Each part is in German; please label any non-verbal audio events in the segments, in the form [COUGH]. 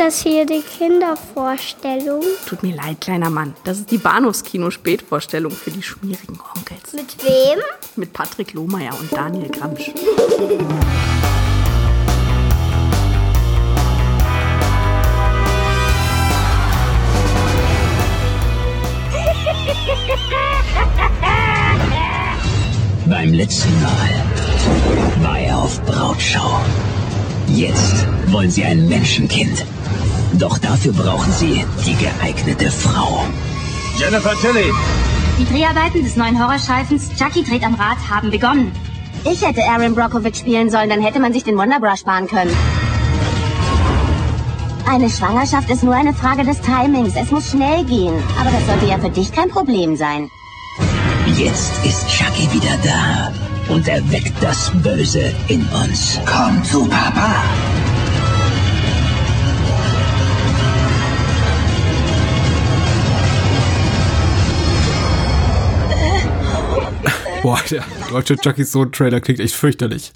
das hier die Kindervorstellung? Tut mir leid, kleiner Mann. Das ist die Bahnhofskino-Spätvorstellung für die schmierigen Onkels. Mit wem? Mit Patrick Lohmeier und Daniel Gramsch. Beim letzten Mal war er auf Brautschau. Jetzt wollen sie ein Menschenkind. Doch dafür brauchen sie die geeignete Frau. Jennifer Tilly! Die Dreharbeiten des neuen Horrorstreifens Chucky dreht am Rad haben begonnen. Ich hätte Aaron Brockovich spielen sollen, dann hätte man sich den Wonderbra sparen können. Eine Schwangerschaft ist nur eine Frage des Timings. Es muss schnell gehen. Aber das sollte ja für dich kein Problem sein. Jetzt ist Chucky wieder da und erweckt das Böse in uns. Komm zu Papa. [LAUGHS] Boah, der deutsche Chucky Sohn Trailer klingt echt fürchterlich.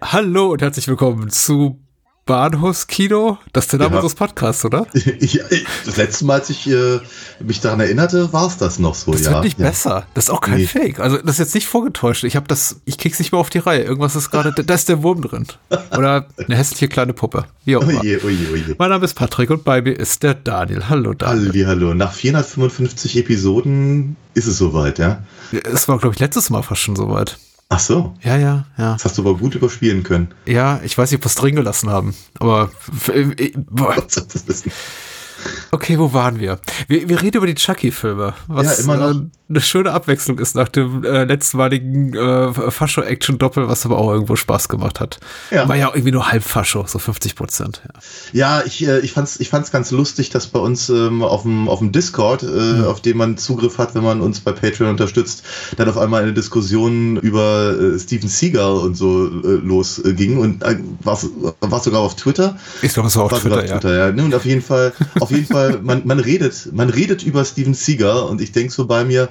Hallo und herzlich willkommen zu Bahnhofskino? Das ist der Name ja. unseres Podcasts, oder? [LAUGHS] ja, das letzte Mal, als ich äh, mich daran erinnerte, war es das noch so, das ja. Das wird nicht ja. besser. Das ist auch kein nee. Fake. Also, das ist jetzt nicht vorgetäuscht. Ich habe das, ich krieg's nicht mehr auf die Reihe. Irgendwas ist gerade, da ist der Wurm drin. Oder eine hässliche kleine Puppe. Wie auch immer. Oje, oje, oje. Mein Name ist Patrick und bei mir ist der Daniel. Hallo, Daniel. Halli, hallo. Nach 455 Episoden ist es soweit, ja? Es war, glaube ich, letztes Mal fast schon soweit. Ach so. Ja, ja, ja. Das hast du aber gut überspielen können. Ja, ich weiß nicht, ob wir es drin gelassen haben. Aber. Äh, boah. Okay, wo waren wir? Wir, wir reden über die Chucky-Filme, was ja, äh, eine schöne Abwechslung ist nach dem äh, letztmaligen äh, Fascho-Action-Doppel, was aber auch irgendwo Spaß gemacht hat. Ja. War ja auch irgendwie nur halb Fascho, so 50 Prozent. Ja, ja ich, äh, ich, fand's, ich fand's ganz lustig, dass bei uns ähm, auf, dem, auf dem Discord, äh, mhm. auf dem man Zugriff hat, wenn man uns bei Patreon unterstützt, dann auf einmal eine Diskussion über äh, Steven Seagal und so äh, losging und äh, war sogar auf Twitter. Ich glaube, es war auf war Twitter, auf Twitter, ja. ja. Ne, und auf jeden Fall, auf jeden Fall man, man redet, man redet über Steven Seagal und ich denke so bei mir,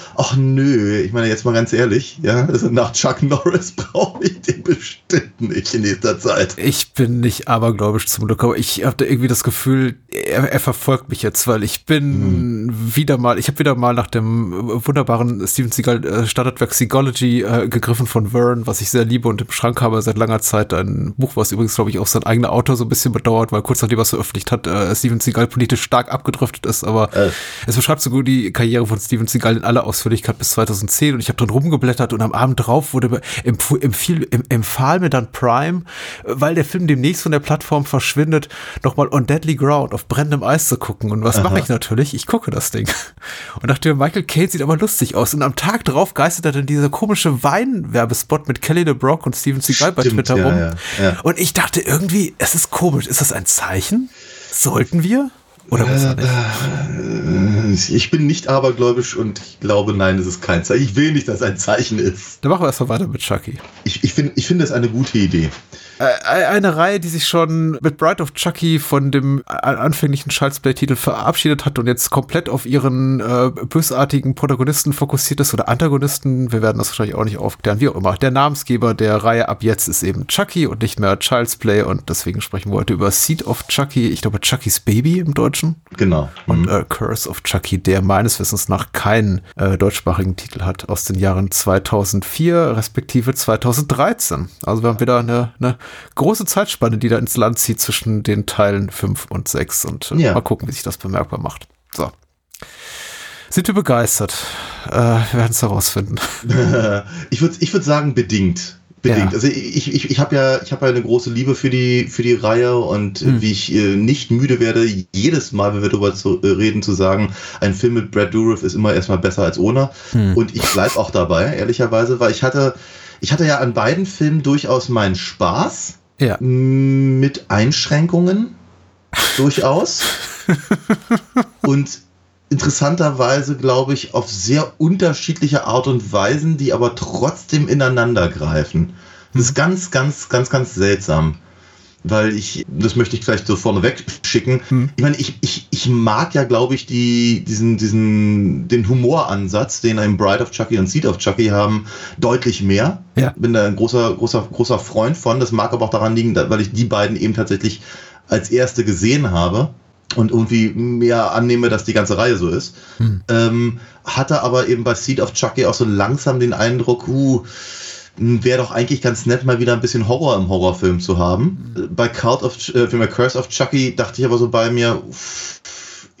ach nö, ich meine jetzt mal ganz ehrlich, ja, also nach Chuck Norris [LAUGHS] brauche ich den bestimmt nicht in nächster Zeit. Ich bin nicht abergläubisch zum Glück, aber ich habe irgendwie das Gefühl, er, er, verfolgt mich jetzt, weil ich bin hm. wieder mal, ich habe wieder mal nach dem wunderbaren Steven Seagal äh, Standardwerk Seagology äh, gegriffen von Vern, was ich sehr liebe und im Schrank habe seit langer Zeit. Ein Buch, was übrigens, glaube ich, auch sein eigener Autor so ein bisschen bedauert, weil kurz nachdem er es veröffentlicht hat, äh, Steven Seagal politisch stark abgedriftet ist, aber äh. es beschreibt so gut die Karriere von Steven Seagal in aller Ausführlichkeit bis 2010 und ich habe drin rumgeblättert und am Abend drauf wurde empfiehlt, empfahl mir dann Prime, weil der Film demnächst von der Plattform verschwindet, nochmal On Deadly Ground auf brennendem Eis zu gucken. Und was mache ich natürlich? Ich gucke das Ding. [LAUGHS] Und dachte mir, Michael Caine sieht aber lustig aus. Und am Tag drauf geistert dann dieser komische Weinwerbespot mit Kelly LeBrock und Steven Seagal bei Twitter ja, rum. Ja, ja. Und ich dachte irgendwie, es ist komisch. Ist das ein Zeichen? Sollten wir? Oder was äh, nicht? Ich bin nicht abergläubisch und ich glaube, nein, es ist kein Zeichen. Ich will nicht, dass es ein Zeichen ist. Dann machen wir erstmal weiter mit Chucky. Ich, ich finde ich find das eine gute Idee. Äh, eine Reihe, die sich schon mit Bride of Chucky von dem anfänglichen Child's Play-Titel verabschiedet hat und jetzt komplett auf ihren äh, bösartigen Protagonisten fokussiert ist oder Antagonisten. Wir werden das wahrscheinlich auch nicht aufklären, wie auch immer. Der Namensgeber der Reihe ab jetzt ist eben Chucky und nicht mehr Child's Play und deswegen sprechen wir heute über Seed of Chucky. Ich glaube, Chuckys Baby im Deutschen. Genau. Und mhm. äh, Curse of Chucky, der meines Wissens nach keinen äh, deutschsprachigen Titel hat aus den Jahren 2004 respektive 2013. Also wir haben wieder eine, eine große Zeitspanne, die da ins Land zieht zwischen den Teilen 5 und 6 und äh, ja. mal gucken, wie sich das bemerkbar macht. So. Sind wir begeistert? Äh, wir werden es herausfinden. [LAUGHS] ich würde ich würd sagen, bedingt. Bedingt. Ja. Also ich, ich, ich habe ja, ich habe ja eine große Liebe für die, für die Reihe und mhm. wie ich äh, nicht müde werde, jedes Mal, wenn wir darüber zu, äh, reden, zu sagen, ein Film mit Brad Dourif ist immer erstmal besser als ohne. Mhm. Und ich bleibe auch dabei, ehrlicherweise, weil ich hatte, ich hatte ja an beiden Filmen durchaus meinen Spaß. Ja. Mit Einschränkungen. durchaus. [LAUGHS] und interessanterweise, glaube ich, auf sehr unterschiedliche Art und Weisen, die aber trotzdem ineinander greifen. Das ist ganz, ganz, ganz, ganz seltsam weil ich, das möchte ich gleich so vorneweg schicken. Hm. Ich meine, ich, ich, ich mag ja, glaube ich, die, diesen, diesen, den Humoransatz, den ein Bride of Chucky und Seed of Chucky haben, deutlich mehr. Ja. Bin da ein großer, großer, großer Freund von. Das mag aber auch daran liegen, weil ich die beiden eben tatsächlich als erste gesehen habe und irgendwie mehr annehme, dass die ganze Reihe so ist. Hm. Ähm, hatte aber eben bei Seed of Chucky auch so langsam den Eindruck, uh, wäre doch eigentlich ganz nett, mal wieder ein bisschen Horror im Horrorfilm zu haben. Mhm. Bei Cult of, äh, Curse of Chucky dachte ich aber so bei mir,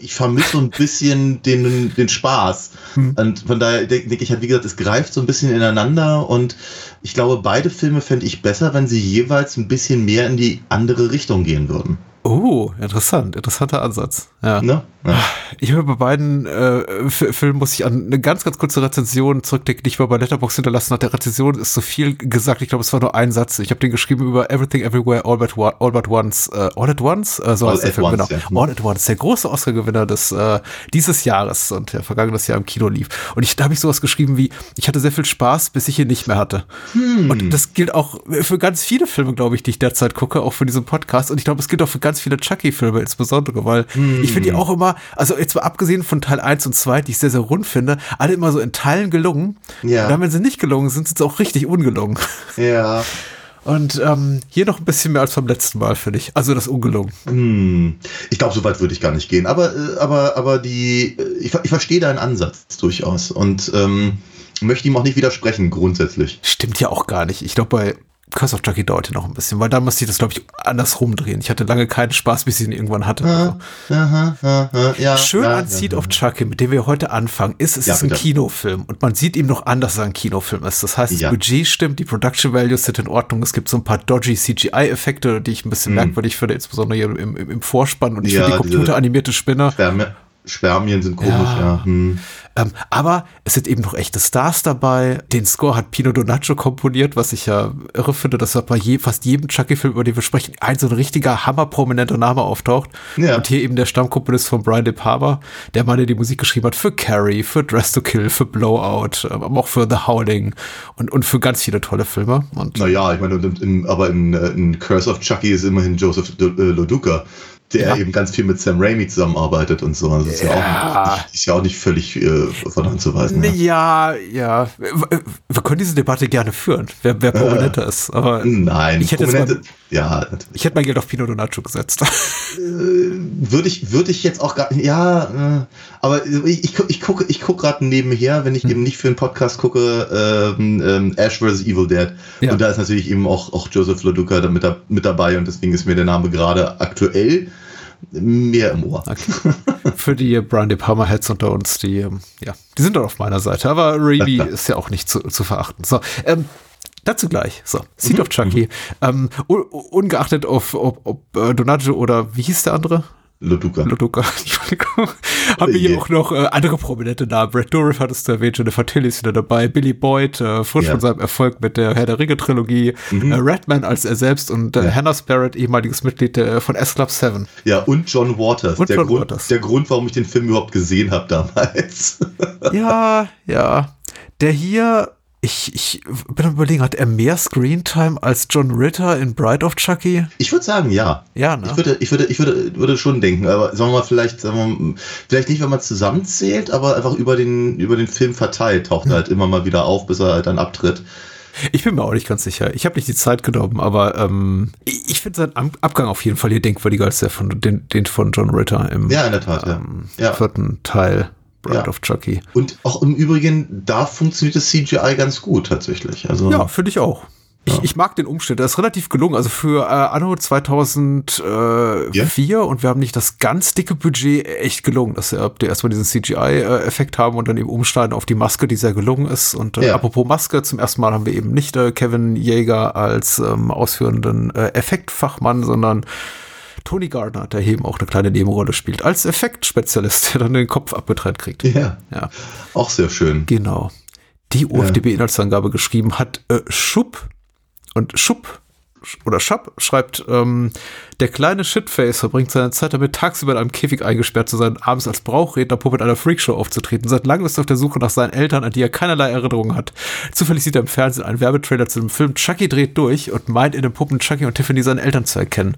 ich vermisse so ein bisschen [LAUGHS] den, den Spaß. Hm. Und von daher denke ich halt, wie gesagt, es greift so ein bisschen ineinander und ich glaube, beide Filme fände ich besser, wenn sie jeweils ein bisschen mehr in die andere Richtung gehen würden. Oh, interessant, interessanter Ansatz. Ja. Ne? ja. Ich habe bei beiden äh, Filmen muss ich an eine ganz, ganz kurze Rezension zurückdenken, die ich mal bei Letterbox hinterlassen hat. Der Rezension ist so viel gesagt. Ich glaube, es war nur ein Satz. Ich habe den geschrieben über Everything Everywhere All But, One, All But Once. Äh, All at Once? Äh, so all heißt der Film, once, genau. Ja. All at Once, der große Oscar-Gewinner des äh, dieses Jahres und der vergangenes Jahr im Kino lief. Und ich da habe ich sowas geschrieben wie: Ich hatte sehr viel Spaß, bis ich ihn nicht mehr hatte. Hm. Und das gilt auch für ganz viele Filme, glaube ich, die ich derzeit gucke, auch für diesen Podcast. Und ich glaube, es gilt auch für ganz ganz viele Chucky-Filme insbesondere, weil hm. ich finde die auch immer, also jetzt mal abgesehen von Teil 1 und 2, die ich sehr, sehr rund finde, alle immer so in Teilen gelungen. Ja. Und dann, wenn sie nicht gelungen sind, sind sie auch richtig ungelungen. Ja. Und ähm, hier noch ein bisschen mehr als beim letzten Mal, finde ich. Also das ungelungen. Hm. Ich glaube, so weit würde ich gar nicht gehen. Aber, äh, aber, aber die, äh, ich, ich verstehe deinen Ansatz durchaus und ähm, möchte ihm auch nicht widersprechen, grundsätzlich. Stimmt ja auch gar nicht. Ich glaube, bei Curse of Chucky dauerte noch ein bisschen, weil da musste ich das, glaube ich, andersrum drehen. Ich hatte lange keinen Spaß, bis ich ihn irgendwann hatte. Aha, aha, aha, ja, Schön ja, an Seed ja, of Chucky, mit dem wir heute anfangen, ist, es ist ein Kinofilm und man sieht ihm noch an, dass er ein Kinofilm ist. Das heißt, das Budget stimmt, die Production Values sind in Ordnung. Es gibt so ein paar dodgy CGI-Effekte, die ich ein bisschen hm. merkwürdig finde, insbesondere hier im, im, im Vorspann und ich finde die computeranimierte Spinne. Sperme Spermien sind komisch, ja. ja. Hm. Ähm, aber es sind eben noch echte Stars dabei. Den Score hat Pino Donaggio komponiert, was ich ja irre finde, dass bei je, fast jedem Chucky-Film, über den wir sprechen, ein so ein richtiger hammerprominenter Name auftaucht. Ja. Und hier eben der Stammkomponist von Brian De Palma, der der die Musik geschrieben hat für Carrie, für Dress to Kill, für Blowout, ähm, aber auch für The Howling und, und für ganz viele tolle Filme. Und naja, ich meine, in, aber in, äh, in Curse of Chucky ist immerhin Joseph Loduca der ja. eben ganz viel mit Sam Raimi zusammenarbeitet und so. Also ist, ja. ja auch, ist ja auch nicht völlig äh, von Hand zu weisen. Ja, ja. Wir können diese Debatte gerne führen, wer, wer prominenter äh, ist. Aber nein, ich hätte, mal, ja. ich hätte mein Geld auf Pino Donaggio gesetzt. [LAUGHS] Äh, würde ich, würde ich jetzt auch gar ja, äh, aber ich, ich, ich gucke ich guck gerade nebenher, wenn ich hm. eben nicht für einen Podcast gucke, ähm, ähm, Ash vs. Evil Dead. Ja. Und da ist natürlich eben auch, auch Joseph Loduca mit, mit dabei und deswegen ist mir der Name gerade aktuell mehr im Ohr. Okay. Für die Brian De Palma Heads unter uns, die, ähm, ja, die sind doch auf meiner Seite, aber Raimi [LAUGHS] ist ja auch nicht zu, zu verachten. So, ähm, Dazu gleich. So, Seed mhm. of Chucky. Mhm. Ähm, ungeachtet auf, ob, ob äh, Donaggio oder wie hieß der andere? Loduca. Loduca, [LAUGHS] Entschuldigung. Haben wir hier auch noch äh, andere prominente Namen. Brad Dourif hattest du erwähnt, Jennifer Tilly ist wieder dabei, Billy Boyd, äh, frisch ja. von seinem Erfolg mit der Herr der Ringe-Trilogie, mhm. äh, Redman als er selbst und äh, ja. Hannah Sparrett, ehemaliges Mitglied äh, von S Club 7. Ja, und John Waters. Und der, John Grund, Waters. der Grund, warum ich den Film überhaupt gesehen habe damals. [LAUGHS] ja, ja. Der hier ich, ich bin am überlegen, hat er mehr Screentime als John Ritter in Bride of Chucky? Ich würde sagen, ja. Ja, ne? Ich würde, ich würde, ich würde, würde schon denken, aber sagen wir mal, vielleicht, sagen wir mal, vielleicht nicht, wenn man zusammenzählt, aber einfach über den, über den Film verteilt, taucht hm. er halt immer mal wieder auf, bis er halt dann abtritt. Ich bin mir auch nicht ganz sicher. Ich habe nicht die Zeit genommen, aber ähm, ich, ich finde seinen Abgang auf jeden Fall hier denkwürdiger als der von den, den von John Ritter im ja, in der Tat, ähm, ja. vierten Teil. Bride ja. of Chucky. Und auch im Übrigen, da funktioniert das CGI ganz gut tatsächlich. Also, ja, finde ich auch. Ich, ja. ich mag den Umschnitt, der ist relativ gelungen. Also für äh, Anno 2004 ja. und wir haben nicht das ganz dicke Budget echt gelungen, dass wir erstmal diesen CGI-Effekt haben und dann eben umschneiden auf die Maske, die sehr gelungen ist. Und äh, ja. apropos Maske, zum ersten Mal haben wir eben nicht äh, Kevin Jäger als ähm, ausführenden äh, Effektfachmann, sondern Tony Gardner, der eben auch eine kleine Nebenrolle spielt, als Effektspezialist, der dann den Kopf abgetrennt kriegt. Ja. ja. Auch sehr schön. Genau. Die UFDB-Inhaltsangabe geschrieben hat äh, Schupp und Schupp oder Schapp schreibt, ähm, der kleine Shitface verbringt seine Zeit damit, tagsüber in einem Käfig eingesperrt zu sein, abends als Brauchrednerpuppe in einer Freakshow aufzutreten. Seit langem ist er auf der Suche nach seinen Eltern, an die er keinerlei Erinnerungen hat. Zufällig sieht er im Fernsehen einen Werbetrailer zu dem Film Chucky dreht durch und meint in den Puppen Chucky und Tiffany seine Eltern zu erkennen.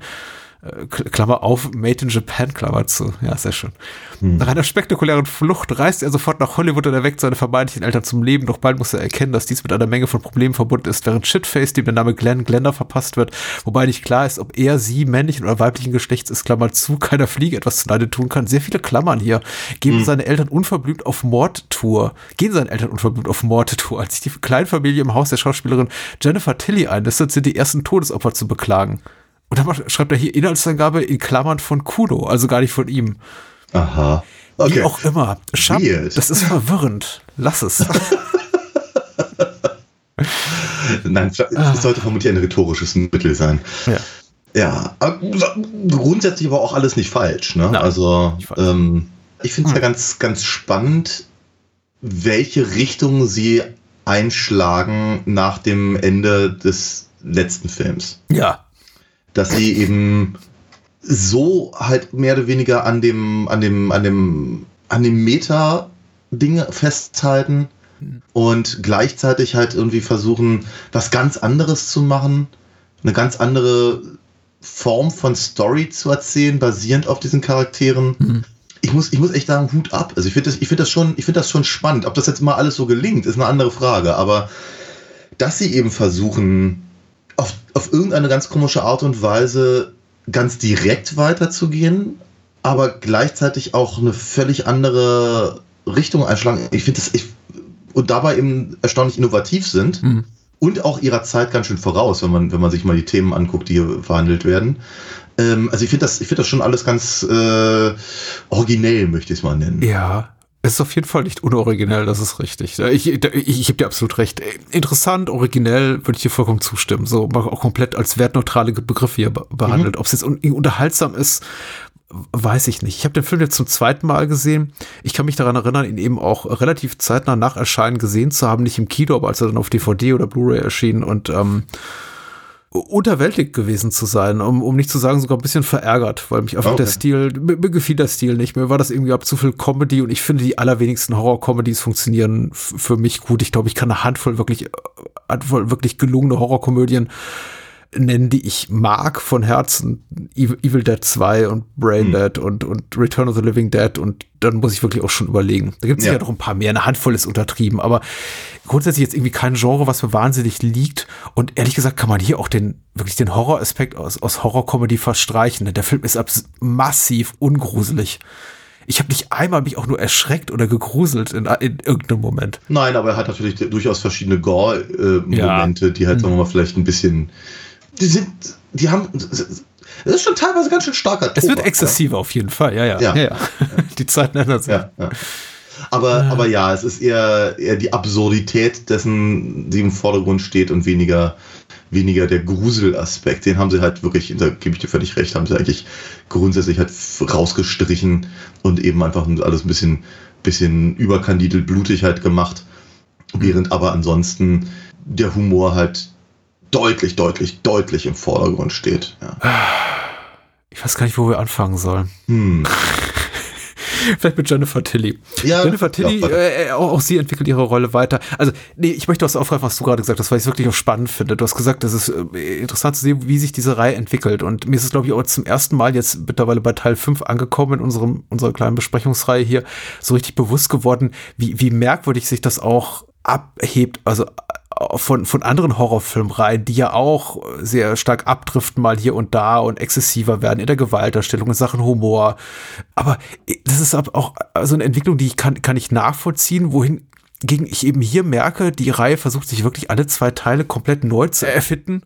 Äh, Klammer auf, Made in Japan, Klammer zu. Ja, sehr schön. Hm. Nach einer spektakulären Flucht reist er sofort nach Hollywood und erweckt seine vermeintlichen Eltern zum Leben, doch bald muss er erkennen, dass dies mit einer Menge von Problemen verbunden ist, während Shitface, dem der Name Glenn Glender verpasst wird, wobei nicht klar ist, ob er, sie, männlichen oder weiblichen Geschlechts ist, Klammer zu, keiner Fliege etwas zu Leide tun kann. Sehr viele Klammern hier. Geben hm. seine Eltern unverblümt auf Mordtour. Gehen seine Eltern unverblümt auf Mordtour. Als sich die Kleinfamilie im Haus der Schauspielerin Jennifer Tilly einlistet, sind die ersten Todesopfer zu beklagen. Und dann schreibt er hier Inhaltsangabe in Klammern von Kudo, also gar nicht von ihm. Aha. Okay. Wie auch immer. Schab, das ist verwirrend. Lass es. [LAUGHS] Nein, es sollte vermutlich ein rhetorisches Mittel sein. Ja. Ja, grundsätzlich aber auch alles nicht falsch. Ne? Nein, also, falsch. Ähm, ich finde es hm. ja ganz, ganz spannend, welche Richtung sie einschlagen nach dem Ende des letzten Films. Ja dass sie eben so halt mehr oder weniger an dem, an dem, an dem, an dem Meta-Ding festhalten und gleichzeitig halt irgendwie versuchen, was ganz anderes zu machen, eine ganz andere Form von Story zu erzählen, basierend auf diesen Charakteren. Mhm. Ich muss, ich muss echt sagen, Hut ab. Also ich finde das, ich finde das schon, ich finde das schon spannend. Ob das jetzt mal alles so gelingt, ist eine andere Frage. Aber dass sie eben versuchen, auf, auf irgendeine ganz komische Art und Weise ganz direkt weiterzugehen, aber gleichzeitig auch eine völlig andere Richtung einschlagen. Ich finde das, ich, und dabei eben erstaunlich innovativ sind mhm. und auch ihrer Zeit ganz schön voraus, wenn man, wenn man sich mal die Themen anguckt, die hier verhandelt werden. Ähm, also ich finde das, ich finde das schon alles ganz äh, originell, möchte ich es mal nennen. Ja, es ist auf jeden Fall nicht unoriginell, das ist richtig. Ich, ich, ich habe dir absolut recht. Interessant, originell, würde ich dir vollkommen zustimmen. So auch komplett als wertneutrale Begriffe hier behandelt. Mhm. Ob es jetzt un unterhaltsam ist, weiß ich nicht. Ich habe den Film jetzt zum zweiten Mal gesehen. Ich kann mich daran erinnern, ihn eben auch relativ zeitnah nach Erscheinen gesehen zu haben. Nicht im Kino, aber als er dann auf DVD oder Blu-ray erschien und ähm, unterwältigt gewesen zu sein, um, um nicht zu sagen sogar ein bisschen verärgert, weil mich einfach okay. der Stil, mir, mir, gefiel der Stil nicht. Mir war das irgendwie ab zu viel Comedy und ich finde, die allerwenigsten Horror-Comedies funktionieren für mich gut. Ich glaube, ich kann eine Handvoll wirklich, Handvoll wirklich gelungene Horrorkomödien nennen, die ich mag von Herzen. Evil Dead 2 und Brain hm. Dead und, und Return of the Living Dead und dann muss ich wirklich auch schon überlegen. Da gibt es ja. noch ein paar mehr, eine Handvoll ist untertrieben, aber grundsätzlich jetzt irgendwie kein Genre, was mir wahnsinnig liegt und ehrlich gesagt kann man hier auch den, wirklich den Horroraspekt aus, aus Horror-Comedy verstreichen. Der Film ist massiv ungruselig. Ich habe nicht einmal mich auch nur erschreckt oder gegruselt in, in irgendeinem Moment. Nein, aber er hat natürlich durchaus verschiedene Gore-Momente, äh, ja. die halt, sagen wir mal, vielleicht ein bisschen die sind, die haben, das ist schon teilweise ganz schön starker Tobak, Es wird exzessiver ja? auf jeden Fall, ja, ja. ja. ja, ja. [LAUGHS] die Zeiten ändern sich. Aber, aber ja, es ist eher, eher die Absurdität dessen, die im Vordergrund steht und weniger, weniger der Gruselaspekt. Den haben sie halt wirklich, da gebe ich dir völlig recht, haben sie eigentlich grundsätzlich halt rausgestrichen und eben einfach alles ein bisschen, bisschen überkandidelt, blutig halt gemacht. Während aber ansonsten der Humor halt deutlich, deutlich, deutlich im Vordergrund steht. Ja. Ich weiß gar nicht, wo wir anfangen sollen. Hm. [LAUGHS] Vielleicht mit Jennifer Tilly. Ja, Jennifer Tilly, ja, äh, auch, auch, sie entwickelt ihre Rolle weiter. Also, nee, ich möchte was aufgreifen, was du gerade gesagt hast, weil ich es wirklich auch spannend finde. Du hast gesagt, es ist äh, interessant zu sehen, wie sich diese Reihe entwickelt. Und mir ist es, glaube ich, auch zum ersten Mal jetzt mittlerweile bei Teil 5 angekommen in unserem, unserer kleinen Besprechungsreihe hier, so richtig bewusst geworden, wie, wie merkwürdig sich das auch abhebt, also von, von anderen Horrorfilmreihen, die ja auch sehr stark abdriften mal hier und da und exzessiver werden in der Gewalterstellung, in Sachen Humor. Aber das ist auch so eine Entwicklung, die ich kann, kann ich nachvollziehen, wohin gegen ich eben hier merke, die Reihe versucht sich wirklich alle zwei Teile komplett neu zu erfinden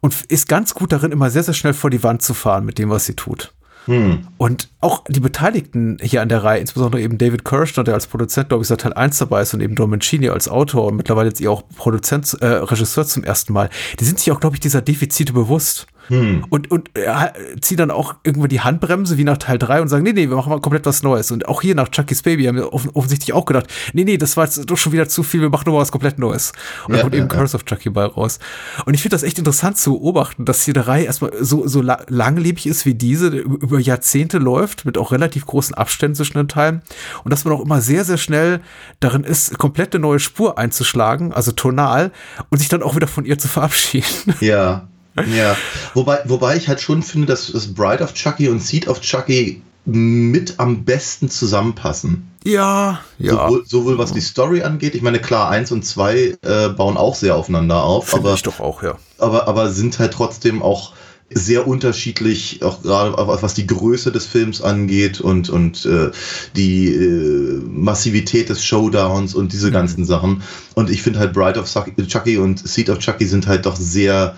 und ist ganz gut darin, immer sehr, sehr schnell vor die Wand zu fahren mit dem, was sie tut. Hm. Und auch die Beteiligten hier an der Reihe, insbesondere eben David Kirschner, der als Produzent, glaube ich, seit Teil 1 dabei ist und eben Don als Autor und mittlerweile jetzt auch Produzent, äh, Regisseur zum ersten Mal, die sind sich auch, glaube ich, dieser Defizite bewusst. Hm. Und, und ja, ziehen dann auch irgendwann die Handbremse wie nach Teil 3 und sagen, nee, nee, wir machen mal komplett was Neues. Und auch hier nach Chucky's Baby haben wir offensichtlich auch gedacht, nee, nee, das war jetzt doch schon wieder zu viel, wir machen nur was komplett Neues. Und ja, dann kommt ja, eben ja. Curse of Chucky bei raus. Und ich finde das echt interessant zu beobachten, dass hier der Reihe erstmal so, so la langlebig ist wie diese, über Jahrzehnte läuft, mit auch relativ großen Abständen zwischen den Teilen. Und dass man auch immer sehr, sehr schnell darin ist, komplett eine neue Spur einzuschlagen, also tonal, und sich dann auch wieder von ihr zu verabschieden. Ja. Ja, wobei, wobei ich halt schon finde, dass, dass Bride of Chucky und Seed of Chucky mit am besten zusammenpassen. Ja, ja. Sowohl, sowohl was die Story angeht, ich meine, klar, eins und zwei äh, bauen auch sehr aufeinander auf, Finde aber, ich doch auch, ja. aber, aber sind halt trotzdem auch sehr unterschiedlich, auch gerade was die Größe des Films angeht und, und äh, die äh, Massivität des Showdowns und diese ganzen Sachen. Und ich finde halt Bride of Chucky- Chucky und Seed of Chucky sind halt doch sehr.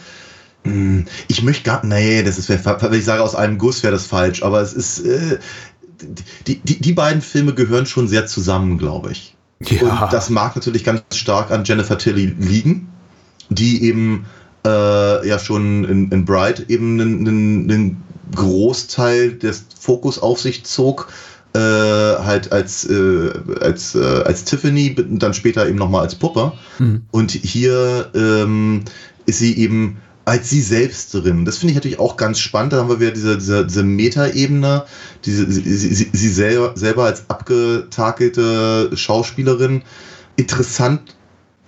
Mh, Ich möchte gar, nee, das ist, wenn ich sage aus einem Guss, wäre das falsch, aber es ist, äh, die, die, die beiden Filme gehören schon sehr zusammen, glaube ich. Ja. Und das mag natürlich ganz stark an Jennifer Tilly liegen, die eben äh, ja schon in, in Bright eben einen, einen, einen Großteil des Fokus auf sich zog. Äh, halt als, äh, als, äh, als Tiffany, dann später eben nochmal als Puppe. Mhm. Und hier ähm, ist sie eben als sie selbst drin. Das finde ich natürlich auch ganz spannend. Da haben wir wieder diese, diese, diese Meta-Ebene, diese, sie, sie, sie selber, selber als abgetakelte Schauspielerin. Interessant.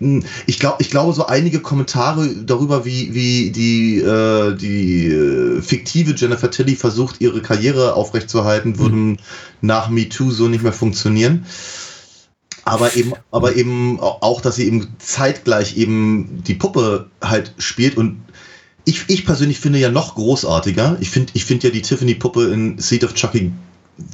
Hm, Ich glaube, ich glaube, so einige Kommentare darüber, wie, wie die, äh, die äh, fiktive Jennifer Tilly versucht, ihre Karriere aufrechtzuerhalten, würden nach MeToo so nicht mehr funktionieren aber eben, aber eben auch, dass sie eben zeitgleich eben die Puppe halt spielt und ich, ich persönlich finde ja noch großartiger. Ich finde, ich finde ja die Tiffany-Puppe in Seed of Chucky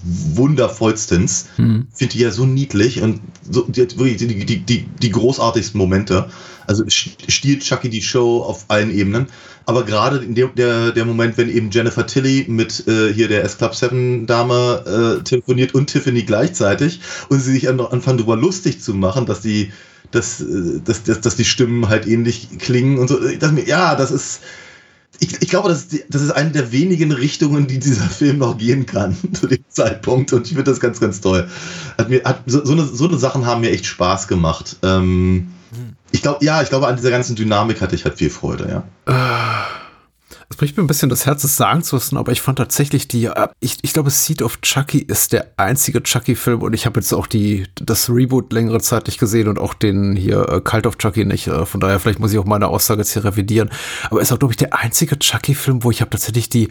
wundervollstens. Mhm. Finde die ja so niedlich und so, die hat wirklich die, die, die, die großartigsten Momente. Also stiehlt Chucky die Show auf allen Ebenen. Aber gerade in der, der, der Moment, wenn eben Jennifer Tilly mit äh, hier der S-Club 7 Dame äh, telefoniert und Tiffany gleichzeitig und sie sich an, anfangen darüber lustig zu machen, dass die, dass, äh, dass, dass, dass die Stimmen halt ähnlich klingen und so. Mir, ja, das ist, ich, ich glaube, das ist, die, das ist eine der wenigen Richtungen, die dieser Film noch gehen kann [LAUGHS] zu dem Zeitpunkt. Und ich finde das ganz, ganz toll. Hat mir, hat, so, so, eine, so eine Sachen haben mir echt Spaß gemacht. Ähm, ich glaube, ja, ich glaube, an dieser ganzen Dynamik hatte ich halt viel Freude, ja. Es bricht mir ein bisschen das Herz, es sagen zu müssen, aber ich fand tatsächlich die, äh, ich, ich glaube, Seed of Chucky ist der einzige Chucky-Film und ich habe jetzt auch die, das Reboot längere Zeit nicht gesehen und auch den hier äh, Cult of Chucky nicht. Äh, Von daher, vielleicht muss ich auch meine Aussage jetzt hier revidieren. Aber ist auch, glaube ich, der einzige Chucky-Film, wo ich habe tatsächlich die,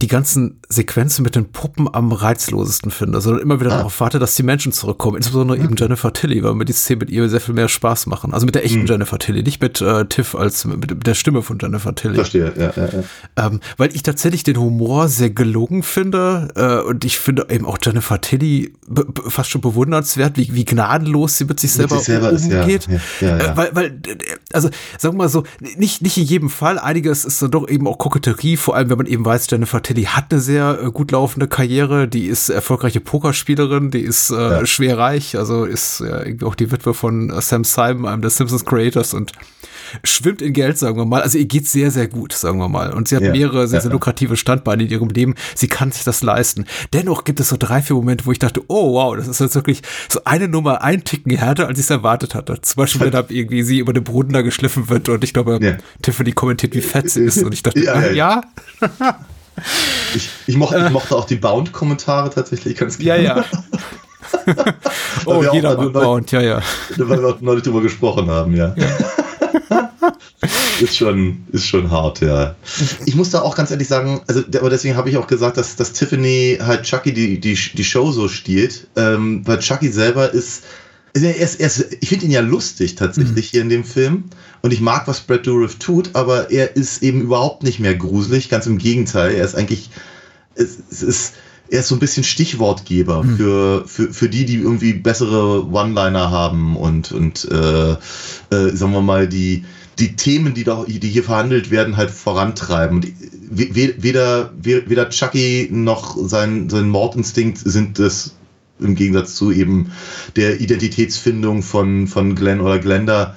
die ganzen Sequenzen mit den Puppen am reizlosesten finde, sondern immer wieder Ah. darauf warte, dass die Menschen zurückkommen. Insbesondere eben Jennifer Tilly, weil mir die Szenen mit ihr sehr viel mehr Spaß machen. Also mit der echten Mhm. Jennifer Tilly, nicht mit äh, Tiff als mit, mit der Stimme von Jennifer Tilly. Verstehe, ja, ja, ja. Ähm, weil ich tatsächlich den Humor sehr gelungen finde äh, und ich finde eben auch Jennifer Tilly fast schon bewundernswert, wie, wie gnadenlos sie mit sich Mit selber, sich selber ist, ja. umgeht. Ja, ja. Äh, weil, weil, also sagen wir mal so, nicht, nicht in jedem Fall, einiges ist dann doch eben auch Koketterie, vor allem wenn man eben weiß, Jennifer Tilly hat eine sehr äh, gut laufende Karriere, die ist erfolgreiche Pokerspielerin, die ist äh, Ja. schwer reich, also ist ja irgendwie auch die Witwe von äh, Sam Simon, einem der Simpsons Creators und schwimmt in Geld, sagen wir mal. Also ihr geht sehr, sehr gut, sagen wir mal. Und sie hat Ja, mehrere sehr, sehr lukrative Standbeine in ihrem Leben. Sie kann sich das leisten. Dennoch gibt es so drei, vier Momente, wo ich dachte, oh wow, das ist jetzt wirklich so eine Nummer, ein Ticken härter, als ich es erwartet hatte. Zum Beispiel, wenn [LAUGHS] ab irgendwie sie über den Boden da geschliffen wird und ich glaube. Tiffany kommentiert, wie fett sie ist. Und ich dachte, ja. ja, [LAUGHS] Ich, ich, mochte, ich mochte auch die Bound-Kommentare tatsächlich ganz ja, gerne. ja. [LAUGHS] oh, wir auch jeder mag Bound, ja, ja. Weil wir auch neulich drüber gesprochen haben, ja. [LAUGHS] ist, schon, ist schon hart, ja. Ich muss da auch ganz ehrlich sagen, also aber deswegen habe ich auch gesagt, dass, dass Tiffany halt Chucky die, die, die Show so stiehlt, ähm, weil Chucky selber ist. Er ist, er ist, ich finde ihn ja lustig tatsächlich hier in dem Film. Und ich mag, was Brad Dourif tut, aber er ist eben überhaupt nicht mehr gruselig. Ganz im Gegenteil. Er ist eigentlich. Es, es ist, er ist so ein bisschen Stichwortgeber für, für, für die, die irgendwie bessere One-Liner haben und, und äh, äh, sagen wir mal, die, die Themen, die, da, die hier verhandelt werden, halt vorantreiben. Und we- we- weder, we- weder Chucky noch sein, sein Mordinstinkt sind es im Gegensatz zu eben der Identitätsfindung von, von Glenn oder Glenda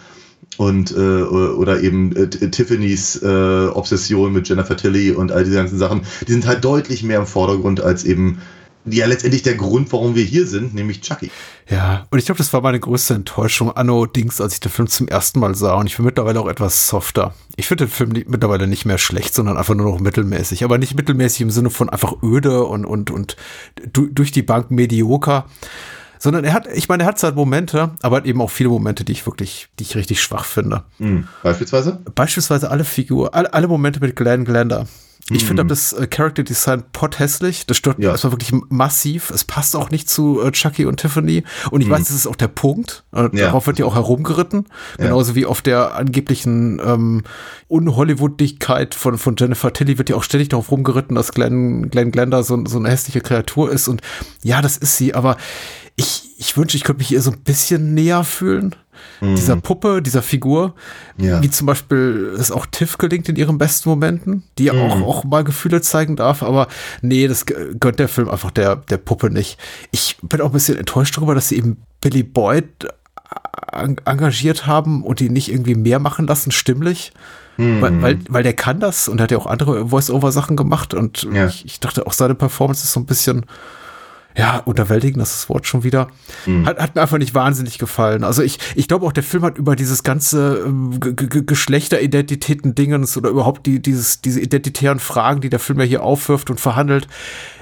und äh, oder eben äh, Tiffany's äh, Obsession mit Jennifer Tilly und all diese ganzen Sachen, die sind halt deutlich mehr im Vordergrund als eben ja letztendlich der Grund, warum wir hier sind, nämlich Chucky. Ja, und ich glaube, das war meine größte Enttäuschung anno Dings, als ich den Film zum ersten Mal sah. Und ich bin mittlerweile auch etwas softer. Ich finde den Film mittlerweile nicht mehr schlecht, sondern einfach nur noch mittelmäßig. Aber nicht mittelmäßig im Sinne von einfach öde und, und, und du, durch die Bank medioker, Sondern er hat, ich meine, er hat halt Momente, aber hat eben auch viele Momente, die ich wirklich, die ich richtig schwach finde. Mhm. Beispielsweise? Beispielsweise alle Figuren, alle, alle Momente mit Glenn Glender. Ich finde das äh, Character Design potthässlich. Das stört Ja. ja. erstmal wirklich massiv. Es passt auch nicht zu äh, Chucky und Tiffany. Und ich weiß, das ist auch der Punkt. Äh, Ja. Darauf wird ja auch herumgeritten. Ja. Genauso wie auf der angeblichen ähm, Unhollywoodigkeit von, von Jennifer Tilly wird ja auch ständig darauf rumgeritten, dass Glenn, Glenn Glender so, so eine hässliche Kreatur ist. Und ja, das ist sie. Aber ich, ich wünsche, ich könnte mich ihr so ein bisschen näher fühlen. Dieser Puppe, dieser Figur, Mhm. Ja. wie zum Beispiel es auch Tiff gelingt in ihren besten Momenten, die ja Mhm. auch, auch mal Gefühle zeigen darf, aber nee, das gönnt der Film einfach der, der Puppe nicht. Ich bin auch ein bisschen enttäuscht darüber, dass sie eben Billy Boyd en- engagiert haben und ihn nicht irgendwie mehr machen lassen, stimmlich. Mhm. Weil, weil, weil der kann das und hat ja auch andere Voice-Over-Sachen gemacht und Ja. ich, ich dachte auch seine Performance ist so ein bisschen, ja, unterwältigend, das ist das Wort schon wieder. Mhm. Hat, hat mir einfach nicht wahnsinnig gefallen. Also ich, ich glaube auch, der Film hat über dieses ganze ähm, G- G- Geschlechteridentitäten-Dingens oder überhaupt die, dieses, diese identitären Fragen, die der Film ja hier aufwirft und verhandelt.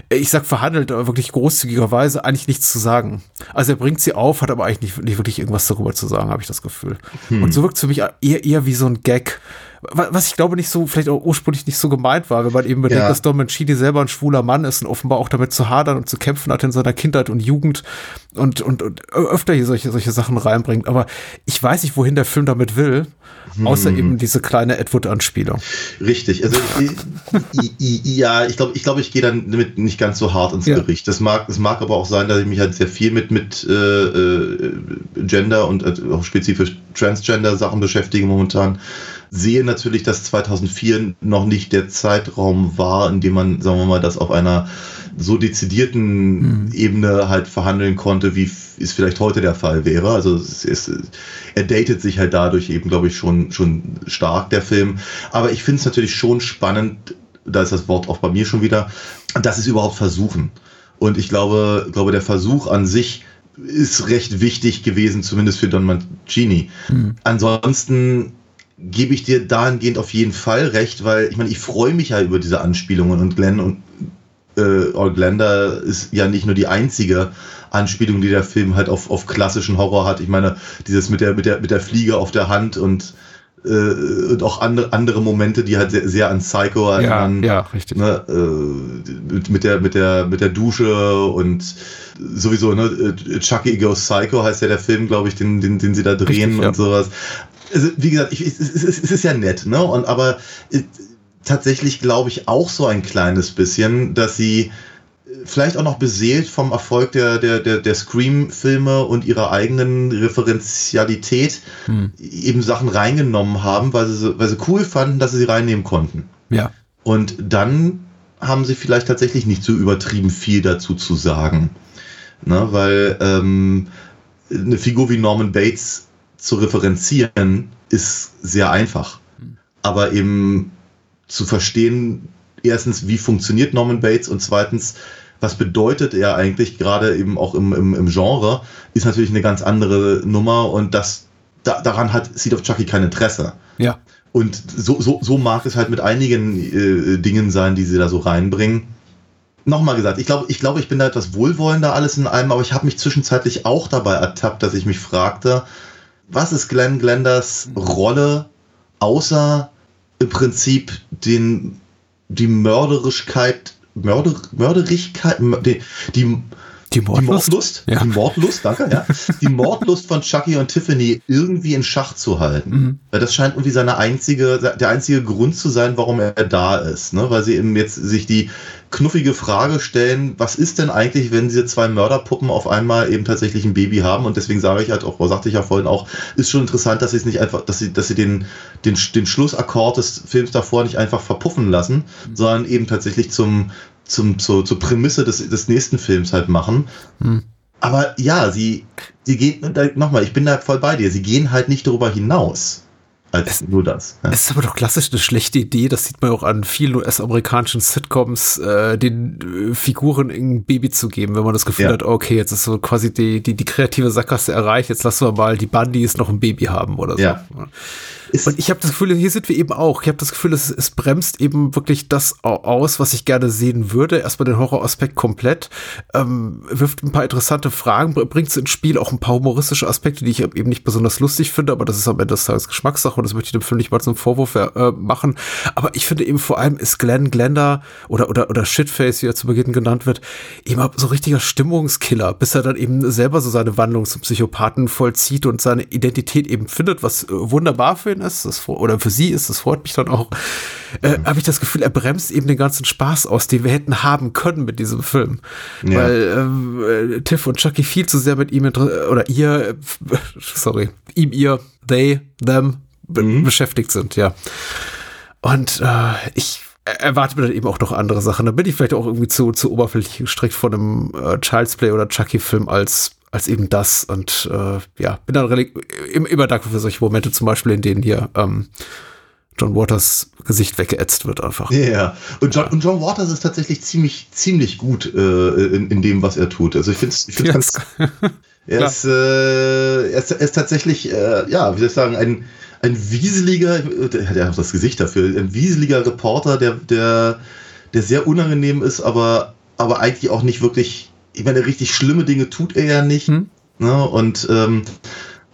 äh, Ich sag verhandelt, aber wirklich großzügigerweise eigentlich nichts zu sagen. Also er bringt sie auf, hat aber eigentlich nicht, nicht wirklich irgendwas darüber zu sagen, habe ich das Gefühl. Und so wirkt es für mich eher, eher wie so ein Gag. Wa- Was ich glaube nicht so, vielleicht auch ursprünglich nicht so gemeint war, wenn man eben bedenkt, Ja. dass Don Mancini selber ein schwuler Mann ist und offenbar auch damit zu hadern und zu kämpfen hat in seiner Kindheit und Jugend und, und, und öfter hier solche, solche Sachen reinbringt. Aber ich weiß nicht, wohin der Film damit will, außer eben diese kleine Edward-Anspielung. Richtig. Also [LAUGHS] ich, ich, ja, ich glaube, ich, glaube, ich gehe dann damit nicht ganz so hart ins Ja. Gericht. Das mag, es mag aber auch sein, dass ich mich halt sehr viel mit mit äh, äh, Gender und äh, auch spezifisch Transgender Sachen beschäftige momentan. Sehe natürlich, dass 2004 noch nicht der Zeitraum war, in dem man, sagen wir mal, das auf einer so dezidierten Ebene halt verhandeln konnte, wie es vielleicht heute der Fall wäre. Also es ist, er datet sich halt dadurch eben, glaube ich, schon, schon stark, der Film. Aber ich finde es natürlich schon spannend, da ist das Wort auch bei mir schon wieder, dass sie es überhaupt versuchen. Und ich glaube, glaube, der Versuch an sich ist recht wichtig gewesen, zumindest für Don Mancini. Ansonsten gebe ich dir dahingehend auf jeden Fall recht, weil ich meine, ich freue mich ja über diese Anspielungen und Glenn und äh, Glenda ist ja nicht nur die einzige Anspielung, die der Film halt auf, auf klassischen Horror hat. Ich meine, dieses mit der, mit der, mit der Fliege auf der Hand und, äh, und auch andere, andere Momente, die halt sehr, sehr an Psycho erinnern. richtig. Ne, äh, mit, mit, der, mit, der, mit der Dusche und sowieso, ne, äh, Chucky Goes Psycho heißt ja der Film, glaube ich, den, den, den sie da drehen Richtig, ja. und sowas. Also, wie gesagt, ich, es, es, es, ist ja nett, ne? Und aber äh, tatsächlich glaube ich auch so ein kleines bisschen, dass sie vielleicht auch noch beseelt vom Erfolg der, der, der, der Scream-Filme und ihrer eigenen Referenzialität Hm. eben Sachen reingenommen haben, weil sie, weil sie cool fanden, dass sie sie reinnehmen konnten. Ja. Und dann haben sie vielleicht tatsächlich nicht so übertrieben viel dazu zu sagen. Ne, weil ähm, eine Figur wie Norman Bates zu referenzieren ist sehr einfach. Aber eben zu verstehen, erstens, wie funktioniert Norman Bates und zweitens, was bedeutet er eigentlich, gerade eben auch im, im, im Genre, ist natürlich eine ganz andere Nummer und das, da, daran hat Seed of Chucky kein Interesse. Ja. Und so, so, so mag es halt mit einigen äh, Dingen sein, die sie da so reinbringen. Nochmal gesagt, ich glaube, ich, glaube, ich bin da etwas wohlwollender alles in allem, aber ich habe mich zwischenzeitlich auch dabei ertappt, dass ich mich fragte, was ist Glenn Glenders Rolle, außer im Prinzip den, die Mörderischkeit, Mörder, Mörderigkeit, mör- die, die, Die die Mordlust, Ja. die Mordlust, danke, ja. Die Mordlust von Chucky und Tiffany irgendwie in Schach zu halten. Mhm. Weil das scheint irgendwie seine einzige, der einzige Grund zu sein, warum er da ist. Ne? Weil sie eben jetzt sich die knuffige Frage stellen, was ist denn eigentlich, wenn diese zwei Mörderpuppen auf einmal eben tatsächlich ein Baby haben? Und deswegen sage ich halt auch, sagte ich ja vorhin auch, ist schon interessant, dass sie es nicht einfach, dass sie, dass sie den, den, den Schlussakkord des Films davor nicht einfach verpuffen lassen, sondern eben tatsächlich zum, zum, zur, zur Prämisse des, des nächsten Films halt machen. Hm. Aber ja, sie, sie gehen, nochmal, ich bin da voll bei dir, sie gehen halt nicht darüber hinaus. Als nur das. Ja. Es ist aber doch klassisch eine schlechte Idee, das sieht man auch an vielen US-amerikanischen Sitcoms, äh, den äh, Figuren ein Baby zu geben, wenn man das Gefühl Ja. hat, okay, jetzt ist so quasi die, die, die kreative Sackgasse erreicht, jetzt lassen wir mal die Bundys noch ein Baby haben oder so. Ja. Und ich habe das Gefühl, hier sind wir eben auch. Ich habe das Gefühl, es, es bremst eben wirklich das au- aus, was ich gerne sehen würde. Erstmal den Horroraspekt komplett, ähm, wirft ein paar interessante Fragen, br- bringt ins Spiel auch ein paar humoristische Aspekte, die ich eben nicht besonders lustig finde, aber das ist am Ende des Tages Geschmackssache und das möchte ich dem Film nicht mal zum Vorwurf äh, machen. Aber ich finde eben vor allem ist Glenn Glenda oder, oder, oder Shitface, wie er zu Beginn genannt wird, eben so richtiger Stimmungskiller, bis er dann eben selber so seine Wandlung zum Psychopathen vollzieht und seine Identität eben findet, was äh, wunderbar für ihn ist, das, oder für sie ist, das freut mich dann auch. Äh, Habe ich das Gefühl, er bremst eben den ganzen Spaß aus, den wir hätten haben können mit diesem Film. Ja. Weil ähm, äh, Tiff und Chucky viel zu sehr mit ihm oder ihr, äh, [LAUGHS] sorry, ihm, ihr, they, them be beschäftigt sind, ja. Und äh, ich erwarte mir dann eben auch noch andere Sachen. Da bin ich vielleicht auch irgendwie zu, zu oberflächlich gestreckt von einem äh, Child's Play oder Chucky-Film als, als eben das. Und äh, ja, bin dann immer dankbar für solche Momente, zum Beispiel in denen hier ähm, John Waters Gesicht weggeätzt wird einfach. Ja, und John, und John Waters ist tatsächlich ziemlich, ziemlich gut äh, in, in dem, was er tut. Also ich finde ich find's Ja, ganz, [LAUGHS] er, ist, äh, er, ist, er ist tatsächlich, äh, ja, wie soll ich sagen, ein, ein wieseliger, der hat ja auch das Gesicht dafür, ein wieseliger Reporter, der, der, der sehr unangenehm ist, aber, aber eigentlich auch nicht wirklich, ich meine, richtig schlimme Dinge tut er ja nicht. Hm. Ne? Und ähm,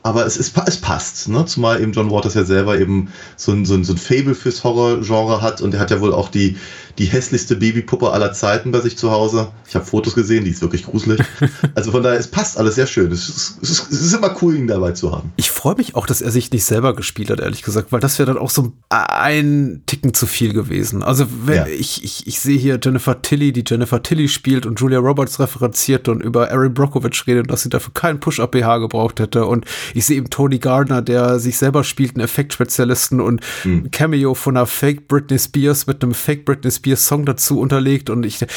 aber es, ist, es passt, ne? zumal eben John Waters ja selber eben so ein, so ein, so ein Fable fürs Horror-Genre hat und er hat ja wohl auch die, die hässlichste Babypuppe aller Zeiten bei sich zu Hause. Ich habe Fotos gesehen, die ist wirklich gruselig. [LAUGHS] Also von daher, es passt alles sehr schön. Es ist, es ist, es ist immer cool, ihn dabei zu haben. Ich freue mich auch, dass er sich nicht selber gespielt hat, ehrlich gesagt, weil das wäre dann auch so ein Ticken zu viel gewesen. Also wenn Ja. ich, ich, ich sehe hier Jennifer Tilly, die Jennifer Tilly spielt und Julia Roberts referenziert und über Erin Brockovich redet, dass sie dafür keinen Push-Up-BH gebraucht hätte. Und ich sehe eben Tony Gardner, der sich selber spielt, einen Effektspezialisten und ein Cameo von einer Fake Britney Spears mit einem Fake Britney Spears Song dazu unterlegt. Und ich, äh,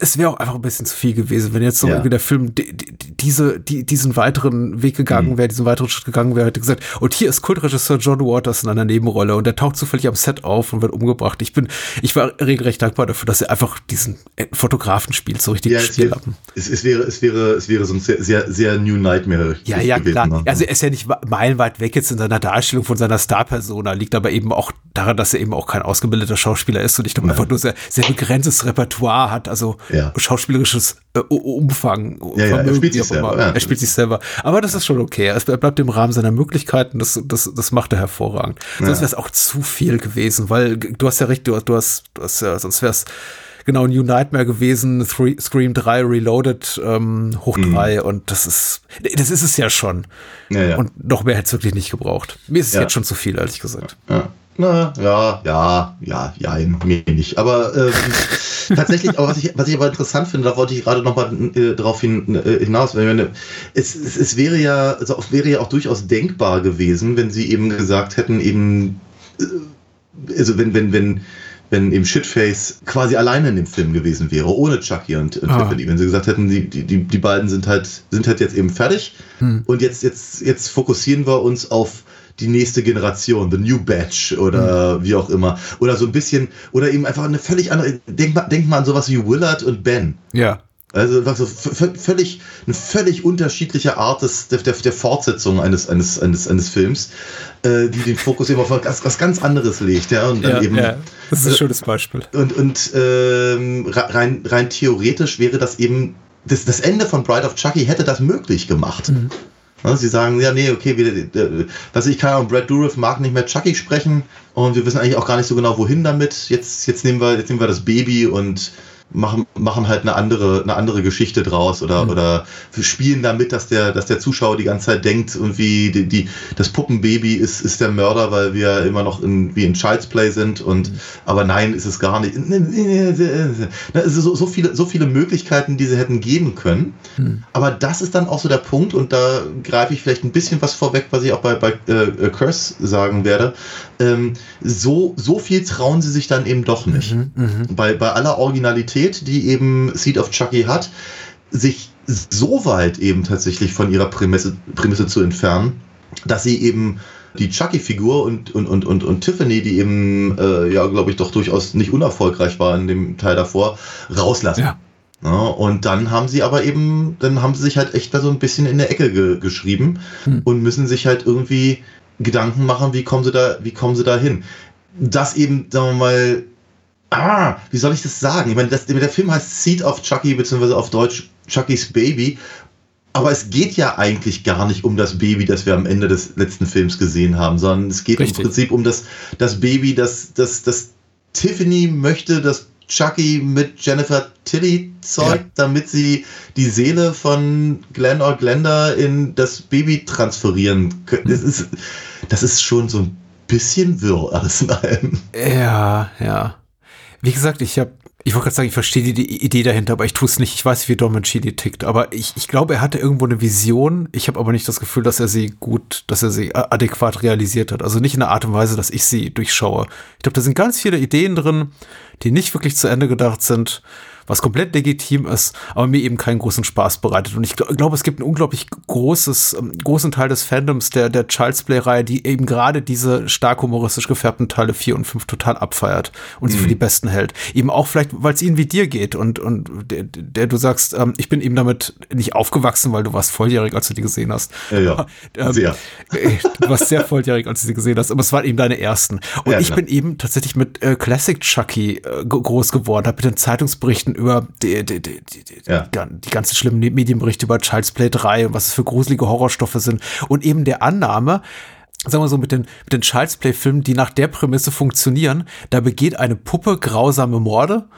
es wäre auch einfach ein bisschen zu viel gewesen, wenn jetzt noch Ja. irgendwie der Film die, die, diese, die, diesen weiteren Weg gegangen wäre, diesen weiteren Schritt gegangen wäre, hätte gesagt, und hier ist Kultregisseur John Waters in einer Nebenrolle und der taucht zufällig am Set auf und wird umgebracht. Ich bin, ich war regelrecht dankbar dafür, dass er einfach diesen äh, Fotografen spielt, so richtig Ja, es, wäre, es, es, wäre, es, wäre, es wäre so ein sehr, sehr, sehr New Nightmare. Ja, ja, gewesen, klar. ne? Also er ist ja nicht meilenweit weg jetzt in seiner Darstellung von seiner Star-Persona, liegt aber eben auch daran, dass er eben auch kein ausgebildeter Schauspieler ist und ich glaube einfach nur sehr, sehr begrenztes Repertoire hat, also Ja. schauspielerisches äh, Umfang. Ja, ja, er spielt sich selber, ja. Er spielt sich selber. Aber das ist schon okay. Er bleibt im Rahmen seiner Möglichkeiten. Das, das, das macht er hervorragend. Sonst wäre es auch zu viel gewesen, weil du hast ja recht, du, du hast, du hast ja, sonst wäre es genau New Nightmare gewesen, Three, Scream 3 Reloaded ähm, hoch 3 und das ist, das ist es ja schon. Ja, ja. Und noch mehr hätte es wirklich nicht gebraucht. Mir ist es Ja. jetzt schon zu viel, ehrlich gesagt. Ja. Na, ja, ja, ja, ja, mir nicht. Aber ähm, [LAUGHS] tatsächlich, aber was ich, was ich aber interessant finde, da wollte ich gerade nochmal äh, darauf hin, äh, hinaus, wir, es, es, es wäre ja, also wäre ja auch durchaus denkbar gewesen, wenn sie eben gesagt hätten, eben, äh, also wenn, wenn, wenn, wenn eben Shitface quasi alleine in dem Film gewesen wäre, ohne Chucky und, und Ah. Tiffany, wenn sie gesagt hätten, die, die, die beiden sind halt, sind halt jetzt eben fertig und jetzt, jetzt, jetzt fokussieren wir uns auf die nächste Generation, the new batch oder wie auch immer. Oder so ein bisschen, oder eben einfach eine völlig andere, denk mal, denk mal an sowas wie Willard und Ben. Ja. Also völlig, eine völlig unterschiedliche Art des, der, der, Fortsetzung eines, eines, eines, eines Films, äh, die den Fokus eben auf was, was ganz anderes legt. Ja, und dann Ja, eben, ja. Das ist ein schönes Beispiel. und, und ähm, re- rein, rein theoretisch wäre das eben, das, das Ende von Bride of Chucky hätte das möglich gemacht. Ja, Sie sagen, ja, nee, okay, wir, äh, was ich kann, und Brad Dourif mag nicht mehr Chucky sprechen und wir wissen eigentlich auch gar nicht so genau, wohin damit. Jetzt, jetzt nehmen wir, jetzt nehmen wir das Baby und machen, machen halt eine andere, eine andere Geschichte draus oder, oder wir spielen damit, dass der, dass der Zuschauer die ganze Zeit denkt, irgendwie, die, die, das Puppenbaby ist, ist der Mörder, weil wir immer noch in, wie in Child's Play sind und, aber nein, ist es gar nicht. So, so viele, so viele Möglichkeiten, die sie hätten geben können. Aber das ist dann auch so der Punkt und da greife ich vielleicht ein bisschen was vorweg, was ich auch bei, bei äh, Curse sagen werde. Ähm, so, so viel trauen sie sich dann eben doch nicht. Bei, bei aller Originalität, die eben Seed of Chucky hat, sich so weit eben tatsächlich von ihrer Prämisse, Prämisse zu entfernen, dass sie eben die Chucky-Figur und, und, und, und, und Tiffany, die eben, äh, ja, glaube ich, doch durchaus nicht unerfolgreich war in dem Teil davor, rauslassen. Ja. Ja, und dann haben sie aber eben, dann haben sie sich halt echt da so ein bisschen in der Ecke ge geschrieben Hm. und müssen sich halt irgendwie Gedanken machen, wie kommen sie da, wie kommen sie da hin. Das eben, sagen wir mal, ah, wie soll ich das sagen? Ich meine, das, der Film heißt Seed of Chucky, beziehungsweise auf Deutsch Chuckys Baby. Aber es geht ja eigentlich gar nicht um das Baby, das wir am Ende des letzten Films gesehen haben, sondern es geht Richtig. im Prinzip um das, das Baby, das, das, das Tiffany möchte, dass Chucky mit Jennifer Tilly zeugt, Ja. damit sie die Seele von Glenn or Glenda in das Baby transferieren können. Das ist, das ist schon so ein bisschen wirr alles in allem. Ja, ja. Wie gesagt, ich habe, ich wollte gerade sagen, ich verstehe die, Idee dahinter, aber ich tue es nicht. Ich weiß, wie Don Mancini tickt, aber ich, ich glaube, er hatte irgendwo eine Vision. Ich habe aber nicht das Gefühl, dass er sie gut, dass er sie a- adäquat realisiert hat. Also nicht in der Art und Weise, dass ich sie durchschaue. Ich glaube, da sind ganz viele Ideen drin, die nicht wirklich zu Ende gedacht sind, was komplett legitim ist, aber mir eben keinen großen Spaß bereitet. Und ich gl- glaube, es gibt ein unglaublich großes, ähm, großen Teil des Fandoms der, der Child's Play-Reihe, die eben gerade diese stark humoristisch gefärbten Teile 4 und 5 total abfeiert und sie für die besten hält. Eben auch vielleicht, weil es ihnen wie dir geht und, und der, der du sagst, ähm, ich bin eben damit nicht aufgewachsen, weil du warst volljährig, als du die gesehen hast. Ja, ja. [LAUGHS] Ähm, Sehr. äh, Du warst sehr volljährig, als du sie gesehen hast, aber es waren eben deine ersten. Und Ja, ich bin eben tatsächlich mit äh, Classic Chucky äh, groß geworden, habe mit den Zeitungsberichten über die, die, die, die, Ja. die ganzen schlimmen Medienberichte über Child's Play 3 und was es für gruselige Horrorstoffe sind. Und eben der Annahme, sagen wir so, mit den, mit den Child's Play-Filmen, die nach der Prämisse funktionieren, da begeht eine Puppe grausame Morde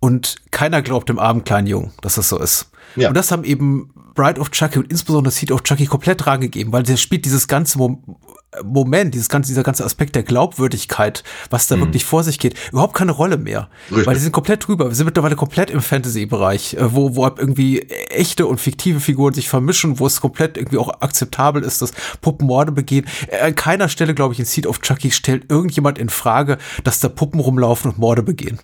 und keiner glaubt dem armen kleinen Jungen, dass das so ist. Ja. Und das haben eben Bride of Chucky und insbesondere Seed of Chucky komplett rangegeben, weil der spielt dieses ganze Mom Moment, dieses ganze, dieser ganze Aspekt der Glaubwürdigkeit, was da wirklich vor sich geht, überhaupt keine Rolle mehr. Mhm. Richtig. Weil die sind komplett drüber. Wir sind mittlerweile komplett im Fantasy-Bereich, äh, wo, wo ab irgendwie echte und fiktive Figuren sich vermischen, wo es komplett irgendwie auch akzeptabel ist, dass Puppen Morde begehen. Äh, An keiner Stelle, glaube ich, in Seed of Chucky stellt irgendjemand in Frage, dass da Puppen rumlaufen und Morde begehen.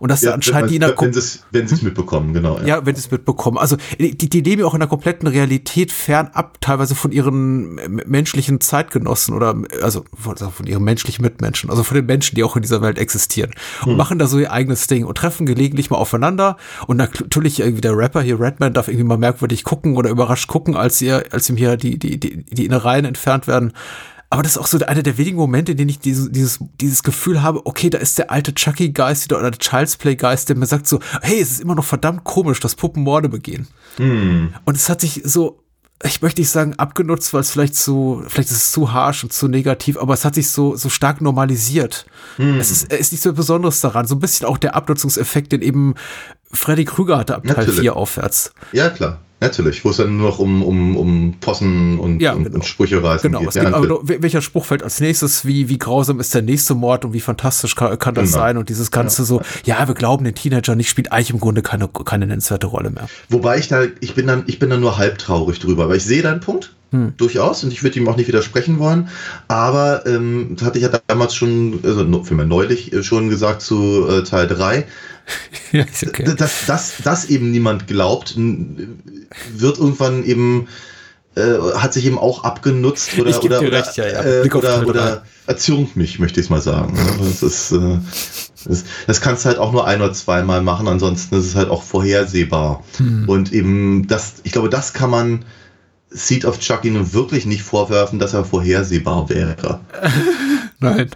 Und dass da anscheinend die in der wenn sie es wenn sie's mitbekommen, genau. ja, wenn sie es mitbekommen. Also die, die leben ja auch in der kompletten Realität fernab, teilweise von ihren menschlichen Zeitgenossen oder also von, also von ihren menschlichen Mitmenschen, also von den Menschen, die auch in dieser Welt existieren. Und machen da so ihr eigenes Ding und treffen gelegentlich mal aufeinander. Und natürlich irgendwie der Rapper hier, Redman, darf irgendwie mal merkwürdig gucken oder überrascht gucken, als ihr, als ihm hier die, die, die, die Innereien entfernt werden. Aber das ist auch so einer der wenigen Momente, in denen ich dieses, dieses, dieses Gefühl habe, okay, da ist der alte Chucky-Geist wieder oder der Child's Play-Geist, der mir sagt so, hey, es ist immer noch verdammt komisch, dass Puppen Morde begehen. Und es hat sich so, ich möchte nicht sagen abgenutzt, weil es vielleicht zu, vielleicht ist es zu harsh und zu negativ, aber es hat sich so, so stark normalisiert. Es ist, ist nichts so Besonderes daran. So ein bisschen auch der Abnutzungseffekt, den eben Freddy Krüger hatte ab Teil Natürlich. 4 aufwärts. Ja, klar. Natürlich. Wo es dann nur noch um, um, um Possen und, Ja, genau. und Sprüche reißen Genau, geht. es Ja, welcher Spruch fällt als nächstes, wie, wie grausam ist der nächste Mord und wie fantastisch kann, kann das Genau. sein und dieses Ganze so, ja, wir glauben den Teenager nicht, spielt eigentlich im Grunde keine, keine nennenswerte Rolle mehr. Wobei ich da, ich bin dann, ich bin dann nur halb traurig drüber, aber ich sehe deinen Punkt. Hm. Durchaus, und ich würde ihm auch nicht widersprechen wollen. Aber ähm, das hatte ich ja damals schon, also für mich neulich äh, schon gesagt zu äh, Teil 3, [LAUGHS] ja, okay. dass, dass, dass eben niemand glaubt, wird irgendwann eben, äh, hat sich eben auch abgenutzt oder, oder, dir oder, recht, ja, ja. Äh, oder, oder erzürnt mich, möchte ich es mal sagen. Das ist, äh, das, das kannst du halt auch nur ein oder zweimal machen, ansonsten ist es halt auch vorhersehbar. Hm. Und eben das, ich glaube, das kann man Seed of Chucky nun wirklich nicht vorwerfen, dass er vorhersehbar wäre. [LAUGHS] Nein.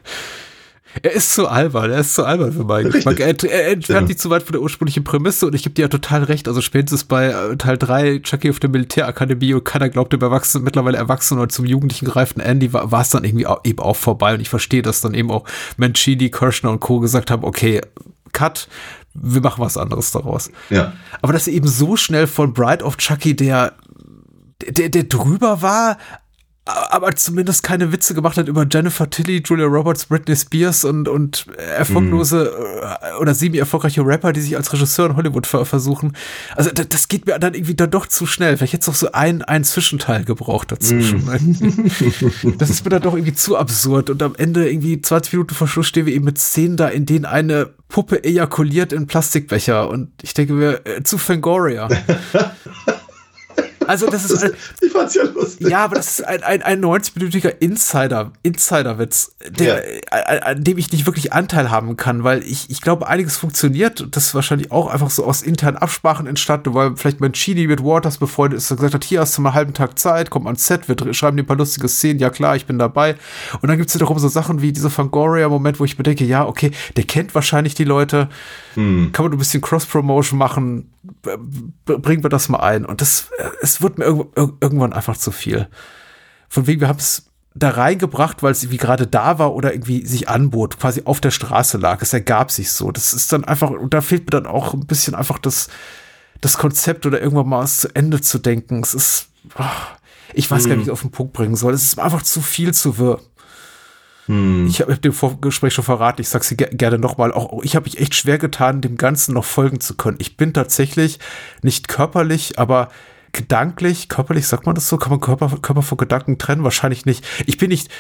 Er ist zu albern, er ist zu albern für meinen. Geschmack. Er, er entfernt Ja. sich zu weit von der ursprünglichen Prämisse und ich gebe dir ja total recht. Also spätestens bei äh, Teil 3, Chucky auf der Militärakademie und keiner glaubt dem Erwachsenen, mittlerweile Erwachsenen oder zum Jugendlichen gereiften Andy war war es dann irgendwie auch, eben auch vorbei und ich verstehe, dass dann eben auch Mancini, Kirschner und Co. gesagt haben, okay, Cut, wir machen was anderes daraus. Ja. Aber dass er eben so schnell von Bride of Chucky, der, der, der drüber war, aber zumindest keine Witze gemacht hat über Jennifer Tilly, Julia Roberts, Britney Spears und, und erfolglose äh, oder semi erfolgreiche Rapper, die sich als Regisseur in Hollywood ver versuchen. Also das, das geht mir dann irgendwie dann doch zu schnell. Vielleicht hätte es noch so ein, ein Zwischenteil gebraucht dazwischen. [LAUGHS] das ist mir dann doch irgendwie zu absurd. Und am Ende irgendwie 20 Minuten vor Schluss stehen wir eben mit Szenen da, in denen eine Puppe ejakuliert in Plastikbecher. Und ich denke mir, äh, zu Fangoria. [LAUGHS] Also das ist ein, [LAUGHS] ich fand's ja lustig. Ja, aber das ist ein, ein, ein 90-minütiger Insider, Insider-Witz, der, ja. an dem ich nicht wirklich Anteil haben kann, weil ich, ich glaube, einiges funktioniert und das ist wahrscheinlich auch einfach so aus internen Absprachen entstanden, weil vielleicht Mancini mit Waters befreundet ist und gesagt hat, hier hast du mal einen halben Tag Zeit, komm ans Set, wir schreiben dir ein paar lustige Szenen, ja klar, ich bin dabei. Und dann gibt es wiederum so Sachen wie dieser Fangoria-Moment, wo ich mir denke, ja, okay, der kennt wahrscheinlich die Leute, hm. kann man ein bisschen Cross-Promotion machen, bringen wir das mal ein. Und das, es wird mir irgendwann einfach zu viel. Von wegen, wir haben es da reingebracht, weil es irgendwie gerade da war oder irgendwie sich anbot, quasi auf der Straße lag. Es ergab sich so. Das ist dann einfach, und da fehlt mir dann auch ein bisschen einfach das, das Konzept oder irgendwann mal was zu Ende zu denken. Es ist, oh, ich weiß gar nicht, wie ich es auf den Punkt bringen soll. Es ist einfach zu viel zu wirr. Hm. Ich habe dem Vorgespräch schon verraten, ich sage sie gerne nochmal, auch ich habe mich echt schwer getan, dem Ganzen noch folgen zu können. Ich bin tatsächlich nicht körperlich, aber gedanklich, körperlich, sagt man das so? Kann man Körper, Körper von Gedanken trennen? Wahrscheinlich nicht. Ich bin nicht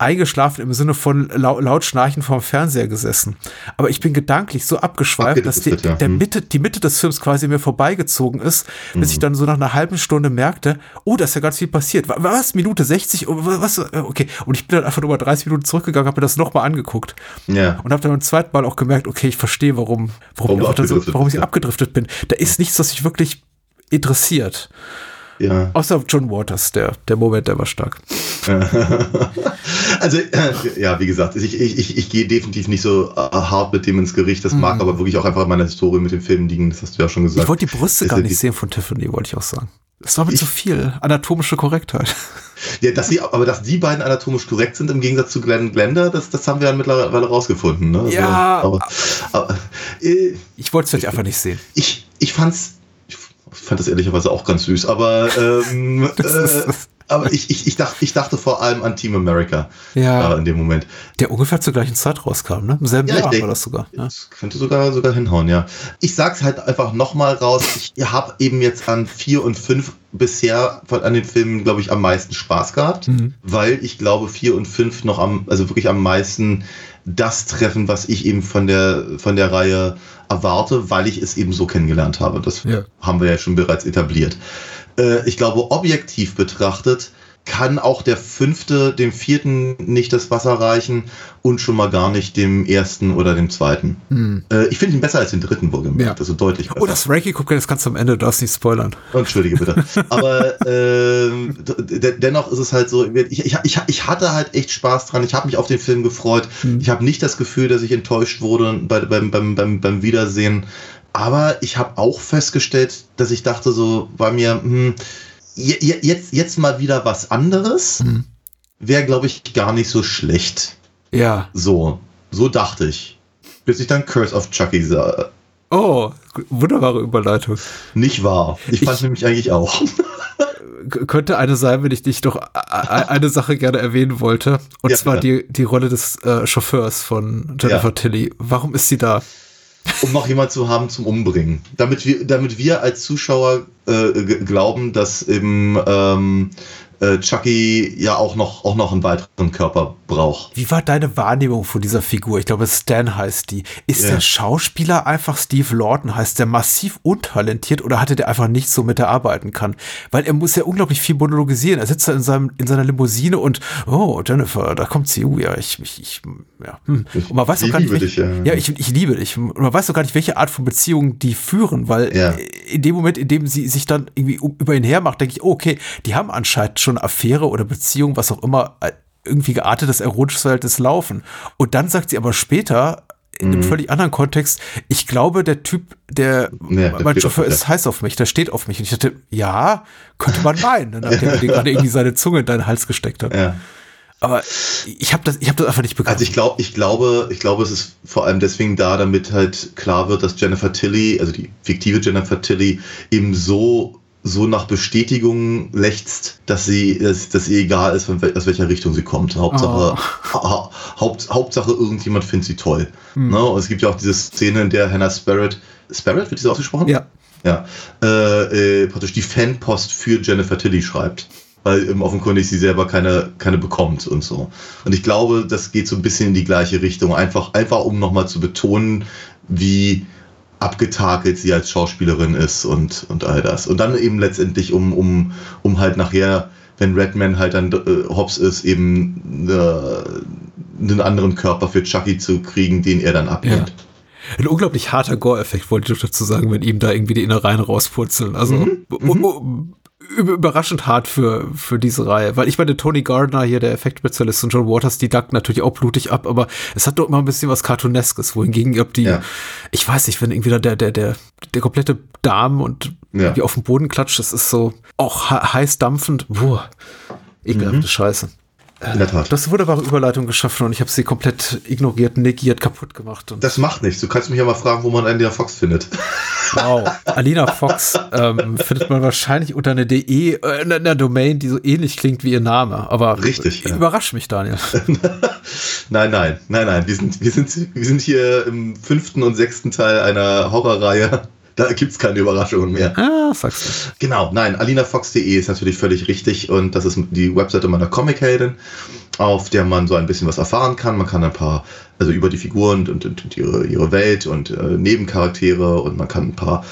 eingeschlafen im Sinne von laut, laut schnarchen vorm Fernseher gesessen. Aber ich bin gedanklich so abgeschweift, dass die, ja. der hm. Mitte, die Mitte des Films quasi mir vorbeigezogen ist, bis mhm. ich dann so nach einer halben Stunde merkte, oh, da ist ja ganz viel passiert. Was? Minute 60? Was? Okay. Und ich bin dann einfach nur mal 30 Minuten zurückgegangen, habe mir das nochmal angeguckt. Ja. Und habe dann beim zweiten Mal auch gemerkt, okay, ich verstehe, warum, warum, warum, ich, so, warum ich abgedriftet bin. Da ist nichts, was mich wirklich interessiert. Ja. Außer John Waters, der, der Moment, der war stark. [LAUGHS] also, äh, ja, wie gesagt, ich, ich, ich, gehe definitiv nicht so äh, hart mit dem ins Gericht. Das mhm. mag aber wirklich auch einfach meine Historie mit dem Film liegen. Das hast du ja schon gesagt. Ich wollte die Brüste gar nicht sehen von Tiffany, wollte ich auch sagen. Das war mir zu viel. Anatomische Korrektheit. Ja, dass sie, aber dass die beiden anatomisch korrekt sind im Gegensatz zu Glenn Glender, das, das haben wir ja mittlerweile rausgefunden. Ne? Ja. Also, aber, aber, äh, ich wollte es vielleicht einfach nicht sehen. Ich, ich fand's ich fand das ehrlicherweise auch ganz süß, aber, ähm, [LAUGHS] äh, aber ich, ich, ich, dachte, ich dachte vor allem an Team America ja. Äh, in dem Moment. Der ungefähr zur gleichen Zeit rauskam, ne? Im selben ja, Jahr denk, war das sogar. Ja. Das könnte sogar, sogar hinhauen, ja. Ich sag's halt einfach nochmal raus. Ich habe eben jetzt an vier und fünf bisher von, an den Filmen, glaube ich, am meisten Spaß gehabt, mhm. weil ich glaube, vier und fünf noch am, also wirklich am meisten das treffen, was ich eben von der, von der Reihe erwarte, weil ich es eben so kennengelernt habe. Das ja. haben wir ja schon bereits etabliert. Äh, ich glaube, objektiv betrachtet kann auch der fünfte dem vierten nicht das Wasser reichen und schon mal gar nicht dem ersten oder dem zweiten. Hm. Äh, ich finde ihn besser als den dritten, wohlgemerkt. Ja. Also deutlich besser. Oh, das Ranking, guck das kannst du am Ende, du darfst nicht spoilern. Entschuldige bitte. [LAUGHS] Aber äh, dennoch ist es halt so, ich, ich, ich, ich hatte halt echt Spaß dran. Ich habe mich auf den Film gefreut. Hm. Ich habe nicht das Gefühl, dass ich enttäuscht wurde bei, beim, beim, beim, beim Wiedersehen. Aber ich habe auch festgestellt, dass ich dachte so bei mir, hm, jetzt, jetzt mal wieder was anderes, hm. wäre, glaube ich, gar nicht so schlecht. Ja. So, so dachte ich. Bis ich dann Curse of Chucky sah. Oh, wunderbare Überleitung. Nicht wahr. Ich fand ich, nämlich eigentlich auch. [LAUGHS] könnte eine sein, wenn ich dich doch eine Sache gerne erwähnen wollte. Und ja, zwar die, die Rolle des äh, Chauffeurs von Jennifer ja. Tilly. Warum ist sie da? Um noch jemand zu haben zum Umbringen. Damit wir, damit wir als Zuschauer äh, glauben, dass eben ähm, äh, Chucky ja auch noch, auch noch einen weiteren Körper braucht. Wie war deine Wahrnehmung von dieser Figur? Ich glaube, Stan heißt die. Ist ja. der Schauspieler einfach Steve Lawton? Heißt der massiv untalentiert oder hatte der einfach nicht so mit der arbeiten kann? Weil er muss ja unglaublich viel monologisieren. Er sitzt da in, seinem, in seiner Limousine und, oh, Jennifer, da kommt sie. Oh, ja, ich, ich, ich ja. Hm. Und man weiß doch gar nicht, welche, dich, ja. ja, ich, ich liebe dich. Und man weiß doch gar nicht, welche Art von Beziehungen die führen, weil ja. in dem Moment, in dem sie sich dann irgendwie über ihn her macht, denke ich, oh, okay, die haben anscheinend schon Affäre oder Beziehung, was auch immer, äh, irgendwie geartetes erotisches Verhältnis laufen. Und dann sagt sie aber später, in einem mhm. völlig anderen Kontext, ich glaube, der Typ, der, ja, der mein Chauffeur ist heiß auf mich, der steht auf mich. Und ich dachte, ja, könnte man meinen, nachdem er gerade irgendwie seine Zunge in deinen Hals gesteckt hat. Ja. Aber ich habe das, ich habe das einfach nicht begriffen. Also ich glaube, ich glaube, ich glaube, es ist vor allem deswegen da, damit halt klar wird, dass Jennifer Tilly, also die fiktive Jennifer Tilly, eben so so nach Bestätigung lechzt, dass sie, dass, dass ihr egal ist, aus welcher Richtung sie kommt. Hauptsache, oh. ha, Haupt, Hauptsache irgendjemand findet sie toll. Mhm. Ne? Und es gibt ja auch diese Szene, in der Hannah Sparrett, Sparrett wird sie so ausgesprochen? Ja. Ja, äh, äh, praktisch die Fanpost für Jennifer Tilly schreibt. Weil ähm, offenkundig sie selber keine, keine bekommt und so. Und ich glaube, das geht so ein bisschen in die gleiche Richtung. Einfach, einfach um nochmal zu betonen, wie abgetakelt sie als Schauspielerin ist und, und all das. Und dann eben letztendlich, um, um, um halt nachher, wenn Redman halt dann äh, Hobbs ist, eben äh, einen anderen Körper für Chucky zu kriegen, den er dann ablehnt. Ja. Ein unglaublich harter Gore-Effekt, wollte ich dazu sagen, wenn ihm da irgendwie die Innereien rauspurzeln. Also mhm überraschend hart für, für diese Reihe. Weil ich meine, Tony Gardner hier, der Effektspezialist und John Waters, die danken natürlich auch blutig ab, aber es hat doch immer ein bisschen was Cartooneskes, wohingegen ob die, ja. ich weiß nicht, wenn irgendwie da der, der, der, der komplette Darm und ja. wie auf dem Boden klatscht, das ist so auch heiß dampfend, boah, ekelhafte mhm. Scheiße. In der Tat. Eine wunderbare Überleitung geschaffen und ich habe sie komplett ignoriert, negiert, kaputt gemacht. das macht nichts. Du kannst mich ja mal fragen, wo man Alina Fox findet. Wow. [LAUGHS] Alina Fox ähm, findet man wahrscheinlich unter einer DE, äh, in einer Domain, die so ähnlich klingt wie ihr Name. Aber Richtig, ja. überrascht mich, Daniel. [LAUGHS] nein, nein, nein, nein. Wir sind, wir, sind, wir sind hier im fünften und sechsten Teil einer Horrorreihe da gibt es keine Überraschungen mehr. Ah, sagst du. Genau, nein, alinafox.de ist natürlich völlig richtig und das ist die Webseite meiner Comic-Heldin, auf der man so ein bisschen was erfahren kann. Man kann ein paar, also über die Figuren und, und, und ihre, ihre Welt und äh, Nebencharaktere und man kann ein paar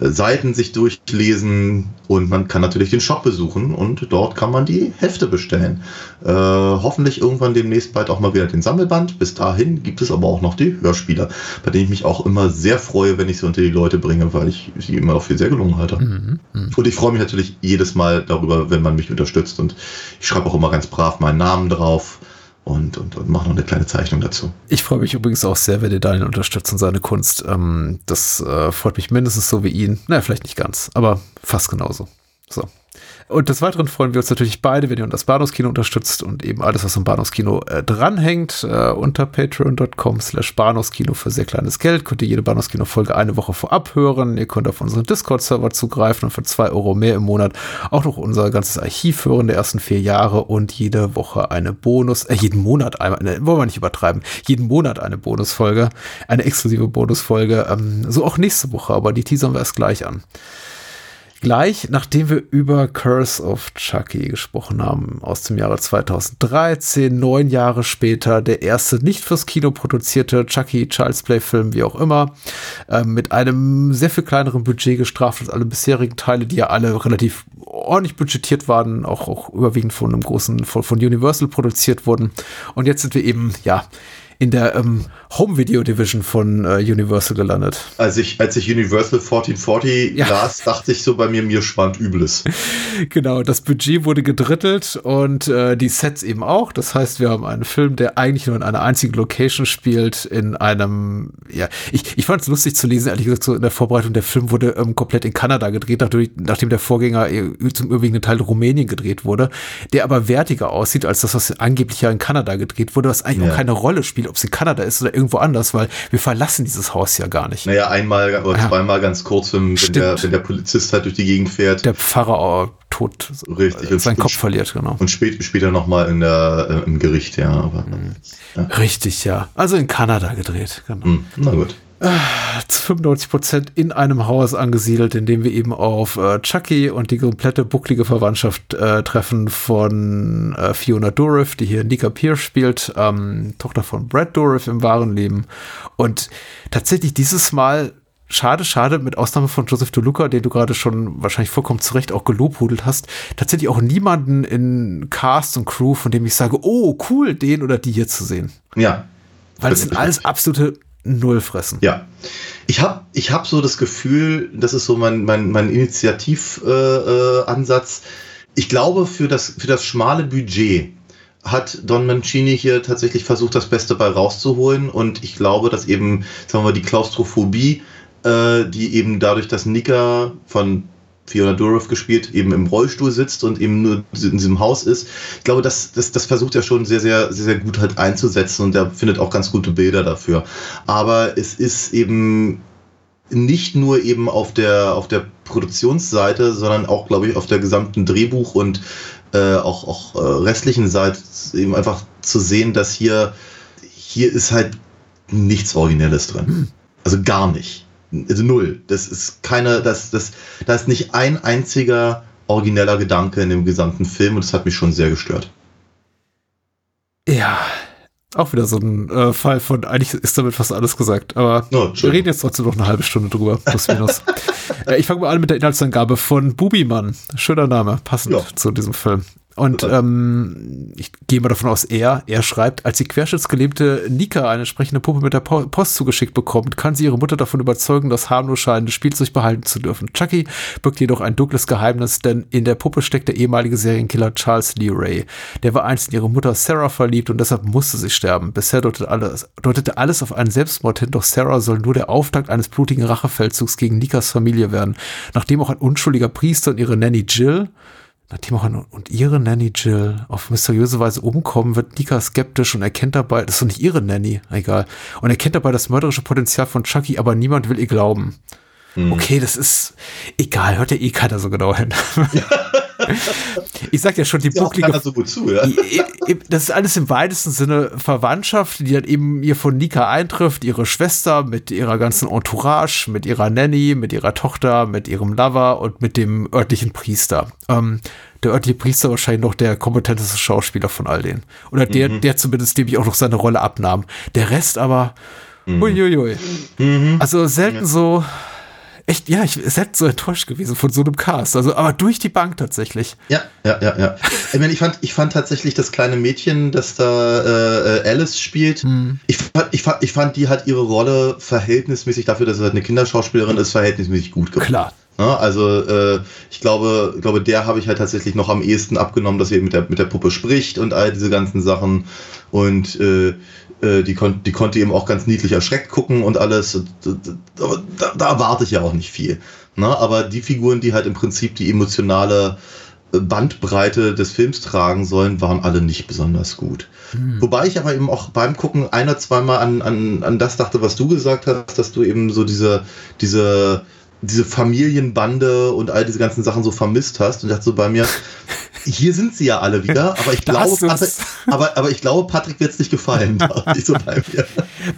Seiten sich durchlesen und man kann natürlich den Shop besuchen und dort kann man die Hefte bestellen. Äh, hoffentlich irgendwann demnächst bald auch mal wieder den Sammelband. Bis dahin gibt es aber auch noch die Hörspiele, bei denen ich mich auch immer sehr freue, wenn ich sie unter die Leute bringe, weil ich sie immer auch für sehr gelungen halte. Mhm, mh. Und ich freue mich natürlich jedes Mal darüber, wenn man mich unterstützt und ich schreibe auch immer ganz brav meinen Namen drauf und, und, und mache noch eine kleine Zeichnung dazu. Ich freue mich übrigens auch sehr, wenn ihr Daniel unterstützt und seine Kunst. Ähm, das äh, freut mich mindestens so wie ihn. Naja, vielleicht nicht ganz, aber fast genauso. So. Und des Weiteren freuen wir uns natürlich beide, wenn ihr das Bahnhofskino unterstützt und eben alles, was am Bahnhofskino äh, dranhängt. Äh, unter patreon.com slash Bahnhofskino für sehr kleines Geld könnt ihr jede Bahnhofskino-Folge eine Woche vorab hören. Ihr könnt auf unseren Discord-Server zugreifen und für zwei Euro mehr im Monat auch noch unser ganzes Archiv hören der ersten vier Jahre und jede Woche eine Bonus, äh, jeden Monat einmal, ne, wollen wir nicht übertreiben, jeden Monat eine Bonusfolge, eine exklusive Bonusfolge. Ähm, so auch nächste Woche, aber die teasern wir erst gleich an. Gleich nachdem wir über Curse of Chucky gesprochen haben, aus dem Jahre 2013, neun Jahre später, der erste nicht fürs Kino produzierte Chucky Child's Play Film, wie auch immer, äh, mit einem sehr viel kleineren Budget gestraft als alle bisherigen Teile, die ja alle relativ ordentlich budgetiert waren, auch, auch überwiegend von einem großen, von, von Universal produziert wurden. Und jetzt sind wir eben, ja, in der ähm, Home Video Division von äh, Universal gelandet. Als ich, als ich Universal 1440 ja. las, dachte ich so bei mir, mir spannt Übles. [LAUGHS] Genau, das Budget wurde gedrittelt und äh, die Sets eben auch. Das heißt, wir haben einen Film, der eigentlich nur in einer einzigen Location spielt, in einem, ja, ich, ich fand es lustig zu lesen, ehrlich gesagt, so in der Vorbereitung, der Film wurde ähm, komplett in Kanada gedreht, nachdem, nachdem der Vorgänger äh, zum überwiegenden Teil Rumänien gedreht wurde, der aber wertiger aussieht als das, was angeblich ja in Kanada gedreht wurde, was eigentlich ja. auch keine Rolle spielt, ob es in Kanada ist oder irgendwo anders, weil wir verlassen dieses Haus ja gar nicht. Naja, einmal oder ja. zweimal ganz kurz, wenn, wenn der, wenn der Polizist halt durch die Gegend fährt. Der Pfarrer tot Richtig, äh, seinen Kopf verliert, genau. Und spät, später nochmal in der, äh, im Gericht, ja, aber, mhm. ja. Richtig, ja. Also in Kanada gedreht, genau. Mhm. Na gut. 95 Prozent in einem Haus angesiedelt, in dem wir eben auf äh, Chucky und die komplette bucklige Verwandtschaft äh, treffen von äh, Fiona Dourif, die hier Nika Pierce spielt, ähm, Tochter von Brad Dourif im wahren Leben. Und tatsächlich dieses Mal schade, schade, mit Ausnahme von Joseph DeLuca, den du gerade schon wahrscheinlich vollkommen zu Recht auch gelobhudelt hast, tatsächlich auch niemanden in Cast und Crew, von dem ich sage, oh, cool, den oder die hier zu sehen. Ja. Weil es sind alles absolute Null fressen. Ja. Ich habe ich hab so das Gefühl, das ist so mein, mein, mein Initiativansatz. Äh, äh, ich glaube, für das, für das schmale Budget hat Don Mancini hier tatsächlich versucht, das Beste bei rauszuholen. Und ich glaube, dass eben, sagen wir mal, die Klaustrophobie, äh, die eben dadurch, dass Nika von Fiona Durov gespielt, eben im Rollstuhl sitzt und eben nur in diesem Haus ist. Ich glaube, das, das, das versucht er schon sehr, sehr, sehr, sehr gut halt einzusetzen und er findet auch ganz gute Bilder dafür. Aber es ist eben nicht nur eben auf der, auf der Produktionsseite, sondern auch, glaube ich, auf der gesamten Drehbuch- und äh, auch, auch äh, restlichen Seite eben einfach zu sehen, dass hier, hier ist halt nichts Originelles drin. Hm. Also gar nicht also null. Das ist keine, das, das, da ist nicht ein einziger origineller Gedanke in dem gesamten Film und das hat mich schon sehr gestört. Ja, Auch wieder so ein äh, Fall von, eigentlich ist damit fast alles gesagt, aber Oh, wir reden jetzt trotzdem noch eine halbe Stunde drüber, plus minus. [LAUGHS] äh, ich fange mal an mit der Inhaltsangabe von Bubimann. Schöner Name, passend Ja. zu diesem Film. Und ähm, ich gehe mal davon aus, er, er schreibt, als die querschnittsgelähmte Nika eine sprechende Puppe mit der Po- Post zugeschickt bekommt, kann sie ihre Mutter davon überzeugen, das harmlos scheinende Spielzeug behalten zu dürfen. Chucky birgt jedoch ein dunkles Geheimnis, denn in der Puppe steckt der ehemalige Serienkiller Charles Lee Ray. Der war einst in ihre Mutter Sarah verliebt und deshalb musste sie sterben. Bisher deutete alles, deutete alles auf einen Selbstmord hin, doch Sarah soll nur der Auftakt eines blutigen Rachefeldzugs gegen Nikas Familie werden. Nachdem auch ein unschuldiger Priester und ihre Nanny Jill Nachdem auch und ihre Nanny Jill auf mysteriöse Weise umkommen, wird Nika skeptisch und erkennt dabei, das ist doch nicht ihre Nanny, egal, und erkennt dabei das mörderische Potenzial von Chucky, aber niemand will ihr glauben. Okay, das ist egal, hört ja eh keiner so genau hin. [LAUGHS] ich sag ja schon, die Ja, bucklige keiner so gut zu, ja. Das ist alles im weitesten Sinne Verwandtschaft, die dann eben ihr von Nika eintrifft, ihre Schwester mit ihrer ganzen Entourage, mit ihrer Nanny, mit ihrer Tochter, mit ihrem Lover und mit dem örtlichen Priester. Ähm, der örtliche Priester wahrscheinlich noch der kompetenteste Schauspieler von all denen. Oder der, der zumindest dem ich auch noch seine Rolle abnahm. Der Rest aber, uiuiui. Also selten so, echt, ja, ich selten so enttäuscht gewesen von so einem Cast. Also, aber durch die Bank tatsächlich. Ja, ja, ja, ja. [LAUGHS] Ich, meine, ich, fand, ich fand tatsächlich das kleine Mädchen, das da äh, äh, Alice spielt, ich, fand, ich, fand, ich fand, die hat ihre Rolle verhältnismäßig dafür, dass sie halt eine Kinderschauspielerin ist, verhältnismäßig gut gemacht. Klar. Ja, also äh, ich glaube, glaube, der habe ich halt tatsächlich noch am ehesten abgenommen, dass sie mit der, mit der Puppe spricht und all diese ganzen Sachen. Und äh, äh, die, kon die konnte eben auch ganz niedlich erschreckt gucken und alles. Aber da, da erwarte ich ja auch nicht viel. Ne? Aber die Figuren, die halt im Prinzip die emotionale äh, Bandbreite des Films tragen sollen, waren alle nicht besonders gut. Wobei ich aber eben auch beim Gucken ein oder zweimal an, an, an das dachte, was du gesagt hast, dass du eben so diese, diese, diese Familienbande und all diese ganzen Sachen so vermisst hast und dachte so bei mir, [LAUGHS] hier sind sie ja alle wieder, aber ich glaube. Patrick, aber, aber ich glaube, Patrick wird es nicht gefallen. [LAUGHS] ich so bei mir.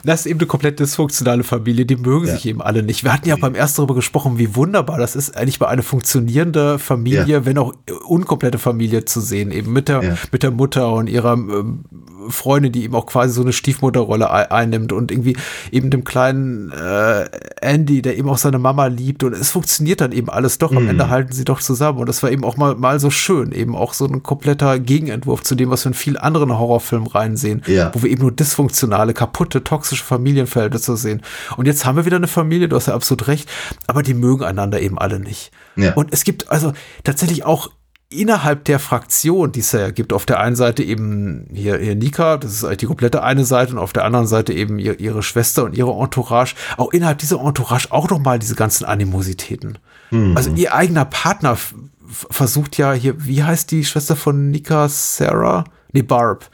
Das ist eben eine komplett dysfunktionale Familie, die mögen Ja. sich eben alle nicht. Wir hatten ja beim ersten darüber gesprochen, wie wunderbar das ist, eigentlich mal eine funktionierende Familie, Ja. wenn auch unkomplette Familie zu sehen, eben mit der, Ja. mit der Mutter und ihrer ähm, Freundin, die eben auch quasi so eine Stiefmutterrolle ei- einnimmt und irgendwie eben dem kleinen äh, Andy, der eben auch seine Mama liebt und es funktioniert dann eben alles doch. Am Mhm. Ende halten sie doch zusammen und das war eben auch mal, mal so schön, eben auch so ein kompletter Gegenentwurf zu dem, was wir in vielen anderen Horrorfilmen reinsehen, Ja. wo wir eben nur dysfunktionale, kaputte, toxische Familienverhältnisse sehen. Und jetzt haben wir wieder eine Familie, du hast ja absolut recht, aber die mögen einander eben alle nicht. Ja. Und es gibt also tatsächlich auch innerhalb der Fraktion, die es ja gibt, auf der einen Seite eben hier, hier Nika, das ist eigentlich die komplette eine Seite, und auf der anderen Seite eben ihr, ihre Schwester und ihre Entourage, auch innerhalb dieser Entourage auch noch mal diese ganzen Animositäten. Also ihr eigener Partner versucht ja hier, wie heißt die Schwester von Nika, Sarah? Nee, Barb.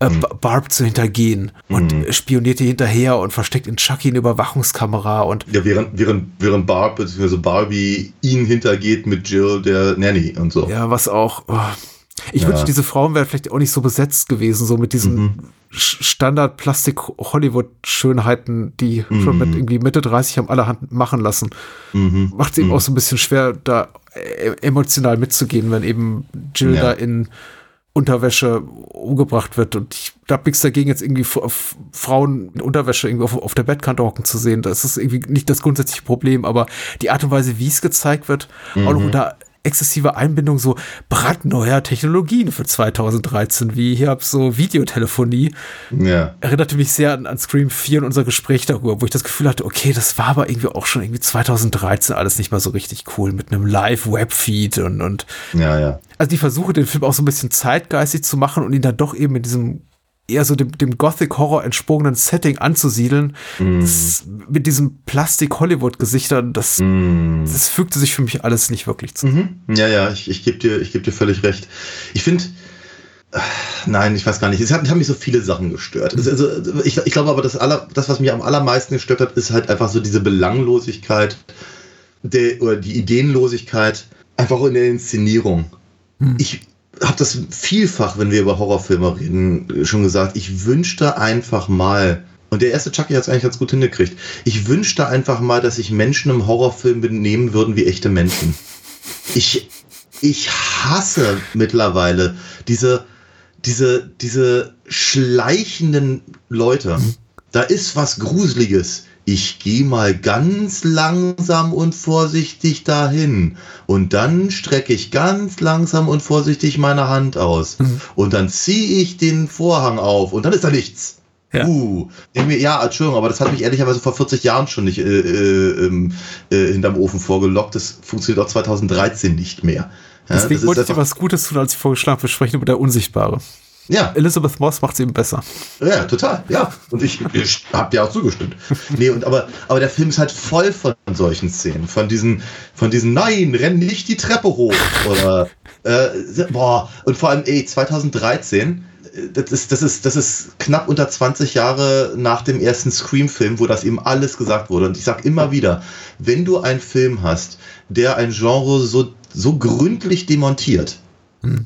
Äh, Ba- Barb zu hintergehen und spioniert ihr hinterher und versteckt in Chucky eine Überwachungskamera und Ja, während, während, während Barb bzw. Barbie ihn hintergeht mit Jill, der Nanny und so. Ja, was auch. Oh. Ich Ja. wünschte, diese Frauen wären vielleicht auch nicht so besetzt gewesen, so mit diesen Mhm. Sch- Standard-Plastik-Hollywood-Schönheiten, die schon Mhm. mit irgendwie Mitte 30 haben allerhand machen lassen. Macht es eben auch so ein bisschen schwer, da äh, emotional mitzugehen, wenn eben Jill Ja. da in Unterwäsche umgebracht wird. Und ich habe nichts dagegen, jetzt irgendwie Frauen in Unterwäsche irgendwie auf, auf der Bettkante hocken zu sehen. Das ist irgendwie nicht das grundsätzliche Problem, aber die Art und Weise, wie es gezeigt wird, auch noch unter exzessive Einbindung so brandneuer Technologien für 2013, wie hier so Videotelefonie, Ja. erinnerte mich sehr an, an Scream 4 und unser Gespräch darüber, wo ich das Gefühl hatte, okay, das war aber irgendwie auch schon irgendwie 2013 alles nicht mal so richtig cool mit einem Live-Webfeed und, und Ja, ja. also die Versuche, den Film auch so ein bisschen zeitgeistig zu machen und ihn dann doch eben in diesem eher so dem, dem Gothic-Horror entsprungenen Setting anzusiedeln, das, mit diesen Plastik-Hollywood-Gesichtern, das, das fügte sich für mich alles nicht wirklich zu. Ja, ja, ich, ich gebe dir, ich geb dir völlig recht. Ich finde, nein, ich weiß gar nicht. Es hat, haben mich so viele Sachen gestört. Es, also, ich, ich glaube aber, das, aller, das, was mich am allermeisten gestört hat, ist halt einfach so diese Belanglosigkeit der, oder die Ideenlosigkeit einfach in der Inszenierung. Ich habe das vielfach, wenn wir über Horrorfilme reden, schon gesagt. Ich wünschte einfach mal, und der erste Chucky hat es eigentlich ganz gut hingekriegt, ich wünschte einfach mal, dass sich Menschen im Horrorfilm benehmen würden wie echte Menschen. Ich, ich hasse mittlerweile diese, diese, diese schleichenden Leute, da ist was Gruseliges. Ich gehe mal ganz langsam und vorsichtig dahin. Und dann strecke ich ganz langsam und vorsichtig meine Hand aus. Und dann ziehe ich den Vorhang auf und dann ist da nichts. Ja. Uh, ja, Entschuldigung, aber das hat mich ehrlicherweise vor 40 Jahren schon nicht äh, äh, ähm, äh, hinterm Ofen vorgelockt. Das funktioniert auch 2013 nicht mehr. Ja, Deswegen wollte ich dir was Gutes tun, als ich vorgeschlagen habe, wir sprechen über der Unsichtbare. Ja, Elizabeth Moss macht es eben besser. Ja, total, ja. Und ich, ich habe dir auch zugestimmt. Nee, und aber, aber der Film ist halt voll von solchen Szenen. Von diesen, von diesen, nein, renn nicht die Treppe hoch. Oder, äh, boah, und vor allem, ey, 2013, äh, das ist, das ist, das ist knapp unter 20 Jahre nach dem ersten Scream-Film, wo das eben alles gesagt wurde. Und ich sag immer wieder, wenn du einen Film hast, der ein Genre so, so gründlich demontiert,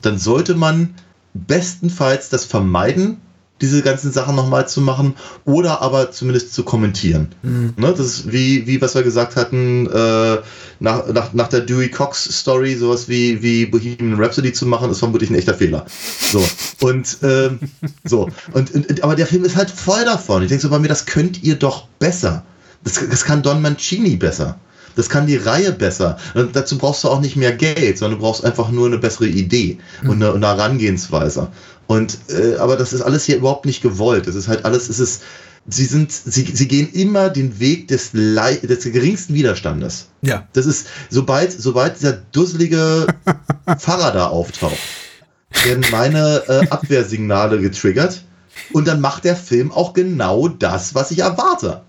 dann sollte man bestenfalls das vermeiden, diese ganzen Sachen nochmal zu machen oder aber zumindest zu kommentieren. Ne, das ist wie, wie was wir gesagt hatten, äh, nach, nach, nach der Dewey Cox Story, sowas wie, wie Bohemian Rhapsody zu machen, ist vermutlich ein echter Fehler. So. Und, ähm, so. Und, und, aber der Film ist halt voll davon. Ich denke so bei mir, das könnt ihr doch besser. Das, das kann Don Mancini besser. Das kann die Reihe besser. Und dazu brauchst du auch nicht mehr Geld, sondern du brauchst einfach nur eine bessere Idee und eine, eine Herangehensweise. Und äh, aber das ist alles hier überhaupt nicht gewollt. Es ist halt alles, es ist, sie sind, sie, sie gehen immer den Weg des, des geringsten Widerstandes. Ja. Das ist, sobald, sobald dieser dusselige [LAUGHS] Pfarrer da auftaucht, werden meine äh, Abwehrsignale getriggert und dann macht der Film auch genau das, was ich erwarte.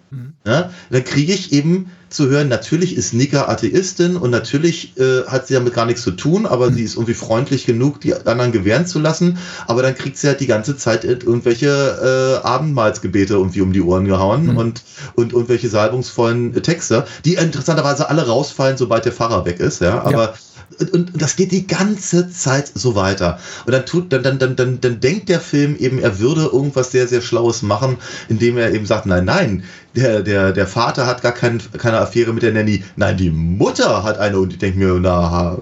Ja, dann kriege ich eben zu hören, natürlich ist Nika Atheistin und natürlich äh, hat sie damit gar nichts zu tun, aber sie ist irgendwie freundlich genug, die anderen gewähren zu lassen. Aber dann kriegt sie halt die ganze Zeit irgendwelche äh, Abendmahlsgebete irgendwie um die Ohren gehauen und, und irgendwelche salbungsvollen Texte, die interessanterweise alle rausfallen, sobald der Pfarrer weg ist. Ja, aber und, und das geht die ganze Zeit so weiter. Und dann tut, dann, dann, dann, dann, dann denkt der Film eben, er würde irgendwas sehr, sehr Schlaues machen, indem er eben sagt, nein, nein, der, der, der Vater hat gar kein, keine Affäre mit der Nanny. Nein, die Mutter hat eine und ich denke mir, na,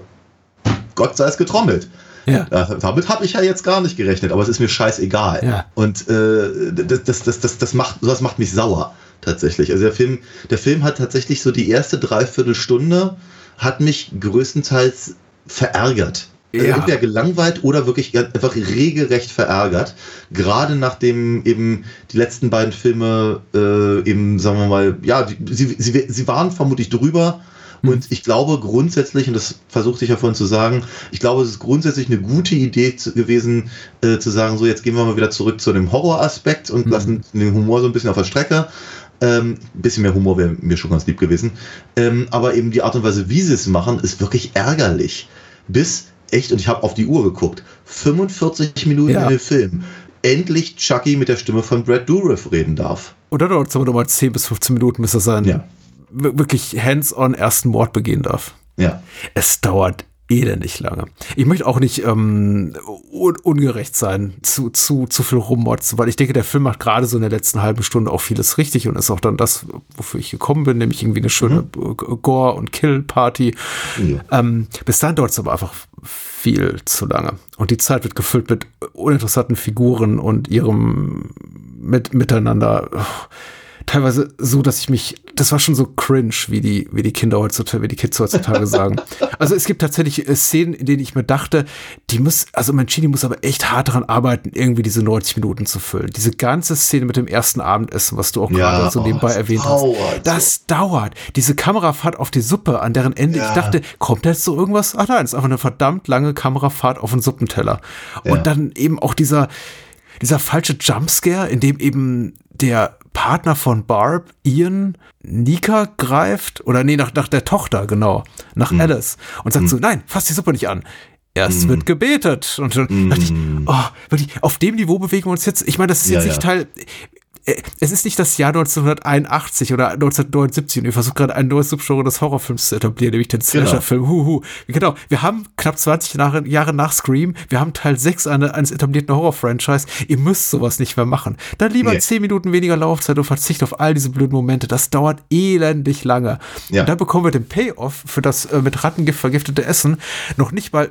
Gott sei es getrommelt. Ja. Damit habe ich ja jetzt gar nicht gerechnet, aber es ist mir scheißegal. Ja. Und äh, das, das, das, das, das macht, sowas macht mich sauer, tatsächlich. Also der Film, der Film hat tatsächlich so die erste Dreiviertelstunde hat mich größtenteils verärgert. Also Ja. Entweder gelangweilt oder wirklich einfach regelrecht verärgert. Gerade nachdem eben die letzten beiden Filme äh, eben, sagen wir mal, ja, sie, sie, sie waren vermutlich drüber. Und ich glaube grundsätzlich, und das versuchte ich ja vorhin zu sagen, ich glaube, es ist grundsätzlich eine gute Idee zu, gewesen, äh, zu sagen, so jetzt gehen wir mal wieder zurück zu dem Horroraspekt und lassen den Humor so ein bisschen auf der Strecke. Ähm, ein bisschen mehr Humor wäre mir schon ganz lieb gewesen. Ähm, aber eben die Art und Weise, wie sie es machen, ist wirklich ärgerlich. Bis, echt, und ich habe auf die Uhr geguckt, 45 Minuten Ja. in dem Film, endlich Chucky mit der Stimme von Brad Dourif reden darf. Oder dauert es aber nochmal 10 bis 15 Minuten, bis er seinen Ja. wir- wirklich hands-on ersten Mord begehen darf. Ja. Es dauert elendig lange. Ich möchte auch nicht ähm, un ungerecht sein, zu, zu, zu viel rummotzen, weil ich denke, der Film macht gerade so in der letzten halben Stunde auch vieles richtig und ist auch dann das, wofür ich gekommen bin, nämlich irgendwie eine schöne Mhm. Gore- und Kill-Party. Ja. Ähm, bis dann dauert es aber einfach viel zu lange. Und die Zeit wird gefüllt mit uninteressanten Figuren und ihrem mit, Miteinander. Teilweise so, dass ich mich, das war schon so cringe, wie die, wie die Kinder heutzutage, wie die Kids heutzutage [LAUGHS] sagen. Also es gibt tatsächlich äh, Szenen, in denen ich mir dachte, die muss, also Mancini muss aber echt hart daran arbeiten, irgendwie diese 90 Minuten zu füllen. Diese ganze Szene mit dem ersten Abendessen, was du auch Ja, gerade so oh, nebenbei das erwähnt dauert hast. Das dauert. Diese Kamerafahrt auf die Suppe, an deren Ende Ja. ich dachte, kommt jetzt so irgendwas? Ach nein, es ist einfach eine verdammt lange Kamerafahrt auf den Suppenteller. Ja. Und dann eben auch dieser, dieser falsche Jumpscare, in dem eben der Partner von Barb, Ian, Nika greift, oder nee, nach, nach der Tochter, genau, nach Hm. Alice und sagt so, nein, fass die Suppe nicht an. Erst wird gebetet. Und dann dachte ich, oh, wirklich, auf dem Niveau bewegen wir uns jetzt. Ich meine, das ist Hm. Ja, jetzt nicht ja. Teil, es ist nicht das Jahr 1981 oder 1979 und wir versuchen gerade ein neues Subgenre des Horrorfilms zu etablieren, nämlich den Genau. Slasher-Film. Huhu. Genau, wir haben knapp 20 Jahre, Jahre nach Scream, wir haben Teil 6 eine, eines etablierten Horror-Franchise. Ihr müsst sowas nicht mehr machen. Dann lieber Nee. 10 Minuten weniger Laufzeit und verzicht auf all diese blöden Momente. Das dauert elendig lange. Ja. Und dann bekommen wir den Payoff für das äh, mit Rattengift vergiftete Essen noch nicht mal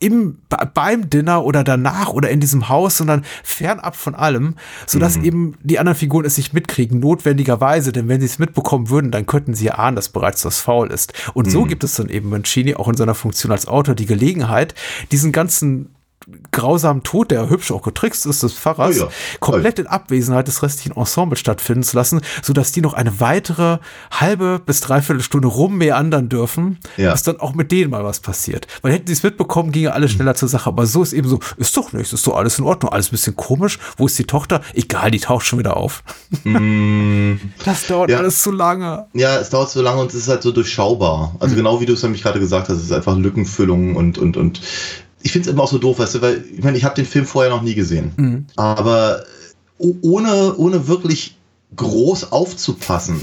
im, be- beim Dinner oder danach oder in diesem Haus, sondern fernab von allem, sodass eben die anderen Figuren es nicht mitkriegen, notwendigerweise, denn wenn sie es mitbekommen würden, dann könnten sie ja ahnen, dass bereits das faul ist. Und so gibt es dann eben Mancini auch in seiner Funktion als Autor die Gelegenheit, diesen ganzen grausamen Tod, der hübsch auch getrickst ist, des Pfarrers, Oh ja. komplett in Abwesenheit des restlichen Ensembles stattfinden zu lassen, sodass die noch eine weitere halbe bis dreiviertel Stunde rummeandern dürfen, Ja. bis dann auch mit denen mal was passiert. Weil hätten sie es mitbekommen, ginge alles schneller zur Sache. Aber so ist eben so, ist doch nichts, ist doch alles in Ordnung, alles ein bisschen komisch. Wo ist die Tochter? Egal, die taucht schon wieder auf. [LAUGHS] das dauert Ja. alles zu lange. Ja, es dauert so lange und es ist halt so durchschaubar. Also genau wie du es nämlich gerade gesagt hast, es ist einfach Lückenfüllung und, und, und ich finde es immer auch so doof, weißt du, weil ich meine, ich habe den Film vorher noch nie gesehen. Aber o- ohne, ohne wirklich groß aufzupassen.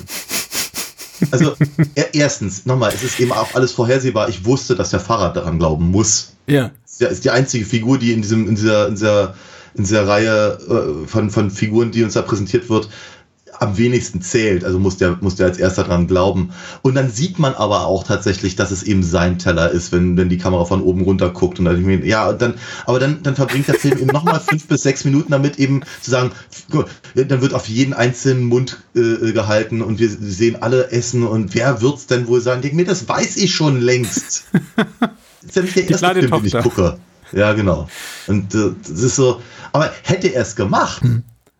Also er, erstens, nochmal, es ist eben auch alles vorhersehbar. Ich wusste, dass der Pfarrer daran glauben muss. Ja. Er ist die einzige Figur, die in diesem, in dieser, in dieser, in dieser Reihe äh, von, von Figuren, die uns da präsentiert wird, am wenigsten zählt. Also muss der, muss der als erster dran glauben. Und dann sieht man aber auch tatsächlich, dass es eben sein Teller ist, wenn, wenn die Kamera von oben runter guckt. Und dann, denk ich mir, ja, dann, aber dann, dann verbringt der Film eben nochmal fünf bis sechs Minuten damit, eben zu sagen, mal, dann wird auf jeden einzelnen Mund äh, gehalten und wir sehen alle essen und wer wird's denn wohl sein? Ich denke mir, das weiß ich schon längst. Das [LAUGHS] ist ja nicht der Die erste Film, den ich Tochter. gucke. Ja, genau. Und äh, das ist so, aber hätte er es gemacht,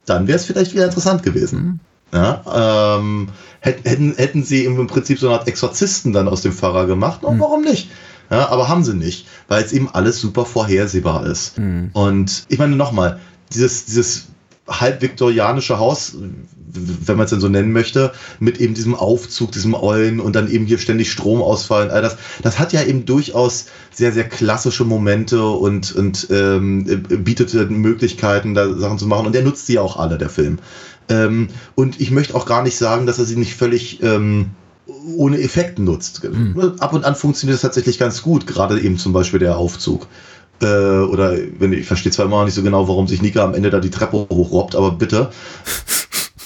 dann wäre es vielleicht wieder interessant gewesen. Ja, ähm, hätt- hätten, hätten sie im Prinzip so eine Art Exorzisten dann aus dem Pfarrer gemacht, na, warum nicht? Ja, aber haben sie nicht, weil es eben alles super vorhersehbar ist. Und ich meine nochmal, dieses, dieses halb-viktorianische Haus, wenn man es denn so nennen möchte, mit eben diesem Aufzug, diesem Eulen und dann eben hier ständig Stromausfall und all das, das hat ja eben durchaus sehr, sehr klassische Momente und, und ähm, äh, bietet Möglichkeiten, da Sachen zu machen. Und der nutzt sie ja auch alle, der Film. Ähm, und ich möchte auch gar nicht sagen, dass er sie nicht völlig ähm, ohne Effekt nutzt. Ab und an funktioniert es tatsächlich ganz gut, gerade eben zum Beispiel der Aufzug. Äh, oder wenn ich verstehe zwar immer noch nicht so genau, warum sich Nika am Ende da die Treppe hochrobbt, aber bitte. [LAUGHS]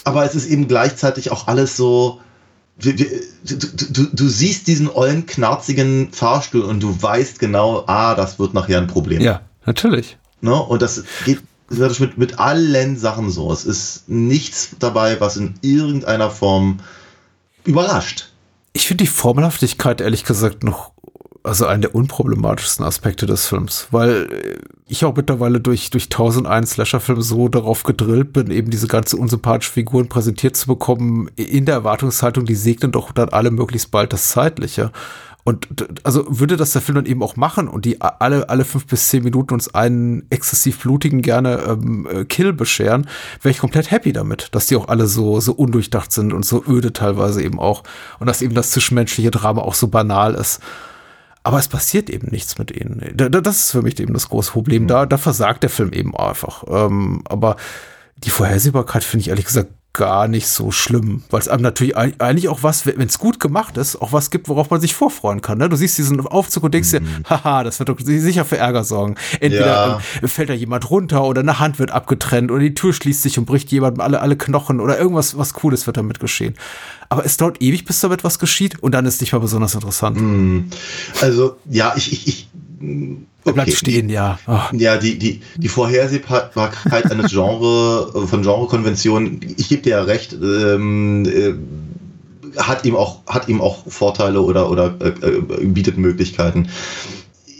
Aber es ist eben gleichzeitig auch alles so. Du, du, du siehst diesen ollen, knarzigen Fahrstuhl und du weißt genau, ah, das wird nachher ein Problem. Ja, natürlich. Ne? Und das geht ist mit, mit allen Sachen so. Es ist nichts dabei, was in irgendeiner Form überrascht. Ich finde die Formelhaftigkeit ehrlich gesagt noch, also einen der unproblematischsten Aspekte des Films, weil äh, ich auch mittlerweile durch, durch 1001 Slasher-Filme so darauf gedrillt bin, eben diese ganze unsympathische Figuren präsentiert zu bekommen, in der Erwartungshaltung, die segnen doch dann alle möglichst bald das Zeitliche. Und also würde das der Film dann eben auch machen und die alle, alle fünf bis zehn Minuten uns einen exzessiv blutigen gerne ähm, äh, Kill bescheren, wäre ich komplett happy damit, dass die auch alle so, so undurchdacht sind und so öde teilweise eben auch. Und dass eben das zwischenmenschliche Drama auch so banal ist. Aber es passiert eben nichts mit ihnen. Da- da- Das ist für mich eben das große Problem. Da, da versagt der Film eben einfach. Ähm, aber die Vorhersehbarkeit finde ich ehrlich gesagt gar nicht so schlimm, weil es einem natürlich eig- eigentlich auch was, wenn es gut gemacht ist, auch was gibt, worauf man sich vorfreuen kann. Ne? Du siehst diesen Aufzug und denkst dir, haha, das wird doch sicher für Ärger sorgen. Entweder Ja. ähm, fällt da jemand runter oder eine Hand wird abgetrennt oder die Tür schließt sich und bricht jemand alle, alle Knochen oder irgendwas was Cooles wird damit geschehen. Aber es dauert ewig, bis damit was geschieht und dann ist nicht mal besonders interessant. Also, ja, ich, ich, ich Er bleibt okay. stehen, ja. Ah. Ja, die, die, die Vorhersehbarkeit eines Genre, von Genrekonventionen, ich gebe dir ja recht, ähm, äh, hat ihm auch, hat ihm auch Vorteile oder, oder äh, äh, bietet Möglichkeiten.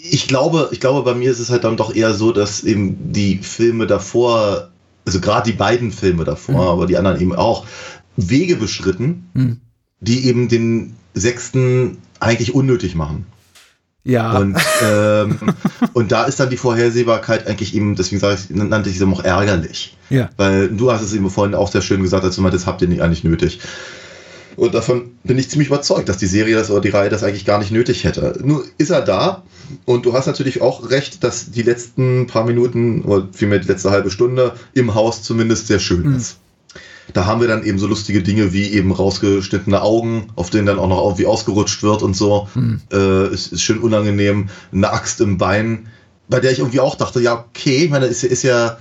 Ich glaube, ich glaube, bei mir ist es halt dann doch eher so, dass eben die Filme davor, also gerade die beiden Filme davor, aber die anderen eben auch, Wege beschritten, Hm. die eben den sechsten eigentlich unnötig machen. Ja. Und, ähm, [LAUGHS] und da ist dann die Vorhersehbarkeit eigentlich eben, deswegen sage ich, nannte ich sie auch ärgerlich. ja. Weil du hast es eben vorhin auch sehr schön gesagt, als du meintest, habt ihr nicht eigentlich nötig. Und davon bin ich ziemlich überzeugt, dass die Serie das oder die Reihe das eigentlich gar nicht nötig hätte. Nur ist er da und du hast natürlich auch recht, dass die letzten paar Minuten oder vielmehr die letzte halbe Stunde im Haus zumindest sehr schön ist. Da haben wir dann eben so lustige Dinge wie eben rausgeschnittene Augen, auf denen dann auch noch irgendwie ausgerutscht wird und so. Hm. Äh, ist, ist schön unangenehm. Eine Axt im Bein, bei der ich irgendwie auch dachte, ja, okay, ich meine, ist, ist ja,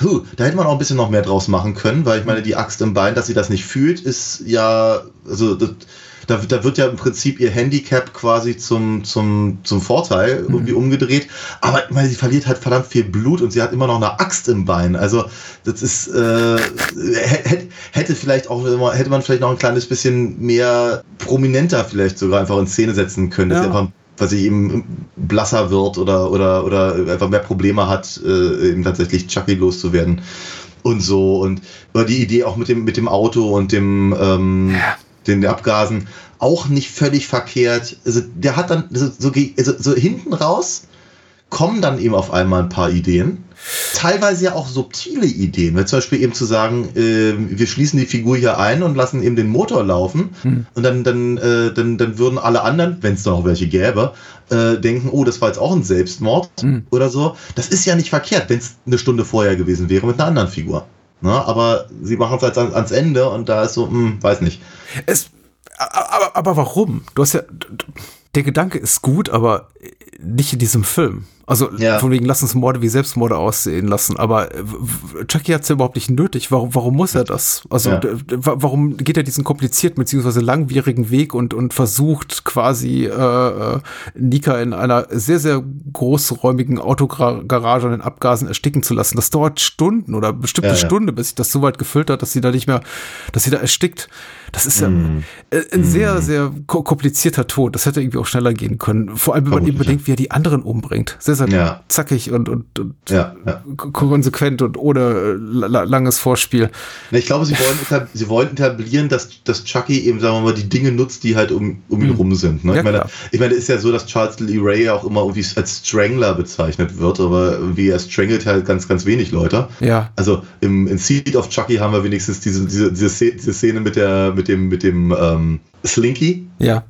huh, da hätte man auch ein bisschen noch mehr draus machen können, weil ich meine, die Axt im Bein, dass sie das nicht fühlt, ist ja, also das, da, da wird ja im Prinzip ihr Handicap quasi zum, zum, zum Vorteil mhm. irgendwie umgedreht. Aber ich meine, sie verliert halt verdammt viel Blut und sie hat immer noch eine Axt im Bein. Also das ist äh, hätte vielleicht auch hätte man vielleicht noch ein kleines bisschen mehr prominenter vielleicht sogar einfach in Szene setzen können. Ja. Dass sie einfach was sie eben blasser wird oder, oder, oder einfach mehr Probleme hat, äh, eben tatsächlich Chucky loszuwerden und so. Und die Idee auch mit dem, mit dem Auto und dem, ähm, ja den Abgasen, auch nicht völlig verkehrt. Also der hat dann so, so, also so hinten raus kommen dann eben auf einmal ein paar Ideen. Teilweise ja auch subtile Ideen, weil zum Beispiel eben zu sagen, äh, wir schließen die Figur hier ein und lassen eben den Motor laufen hm. und dann, dann, äh, dann, dann würden alle anderen, wenn es noch welche gäbe, äh, denken, oh, das war jetzt auch ein Selbstmord hm. oder so. Das ist ja nicht verkehrt, wenn es eine Stunde vorher gewesen wäre mit einer anderen Figur. Ne? Aber sie machen es halt ans Ende und da ist so, hm, weiß nicht. Es, aber, aber warum? Du hast ja, der Gedanke ist gut, aber nicht in diesem Film. Also ja. von wegen, lass uns Morde wie Selbstmorde aussehen lassen. Aber äh, Chucky hat es ja überhaupt nicht nötig. Warum, warum muss er das? Also ja. warum geht er diesen komplizierten bzw. langwierigen Weg und, und versucht quasi äh, äh, Nika in einer sehr, sehr großräumigen Autogarage an den Abgasen ersticken zu lassen? Das dauert Stunden oder bestimmte ja, Stunde, bis sich das so weit gefüllt hat, dass sie da nicht mehr, dass sie da erstickt. Das ist ja mm. ein sehr, mm. sehr komplizierter Tod. Das hätte irgendwie auch schneller gehen können. Vor allem, wenn man eben bedenkt, wie er die anderen umbringt. Sehr, sehr ja. zackig und, und, und ja, ja. konsequent und ohne äh, langes Vorspiel. Ich glaube, sie wollen, [LAUGHS] sie wollen etablieren, dass, dass Chucky eben, sagen wir mal, die Dinge nutzt, die halt um, um ihn mm. rum sind. Ne? ich, meine, ich meine, es ist ja so, dass Charles Lee Ray auch immer irgendwie als Strangler bezeichnet wird, aber irgendwie er strangelt halt ganz, ganz wenig Leute. Ja. Also im, in Seed of Chucky haben wir wenigstens diese, diese, diese Szene mit der, mit dem, mit dem ähm, Slinky. Ja.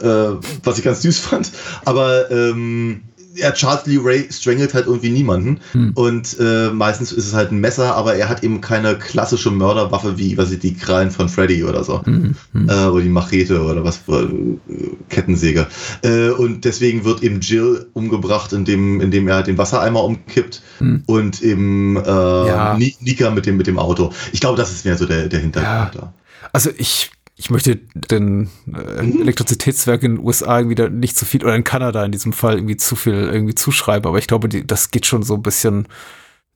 Äh, was ich ganz süß fand. Aber ähm, ja, Charles Lee Ray strangelt halt irgendwie niemanden. Hm. Und äh, meistens ist es halt ein Messer, aber er hat eben keine klassische Mörderwaffe wie, was ich, die Krallen von Freddy oder so. Hm. Hm. Äh, oder die Machete oder was, äh, Kettensäge. Äh, und deswegen wird eben Jill umgebracht, indem, indem er halt den Wassereimer umkippt hm. und eben äh, ja. Nika mit dem, mit dem Auto. Ich glaube, das ist mehr so der, der Hintergrund ja. da. Also ich ich möchte den äh, mhm. Elektrizitätswerk in den USA irgendwie da nicht zu viel, oder in Kanada in diesem Fall irgendwie zu viel irgendwie zuschreiben, aber ich glaube, die, das geht schon so ein bisschen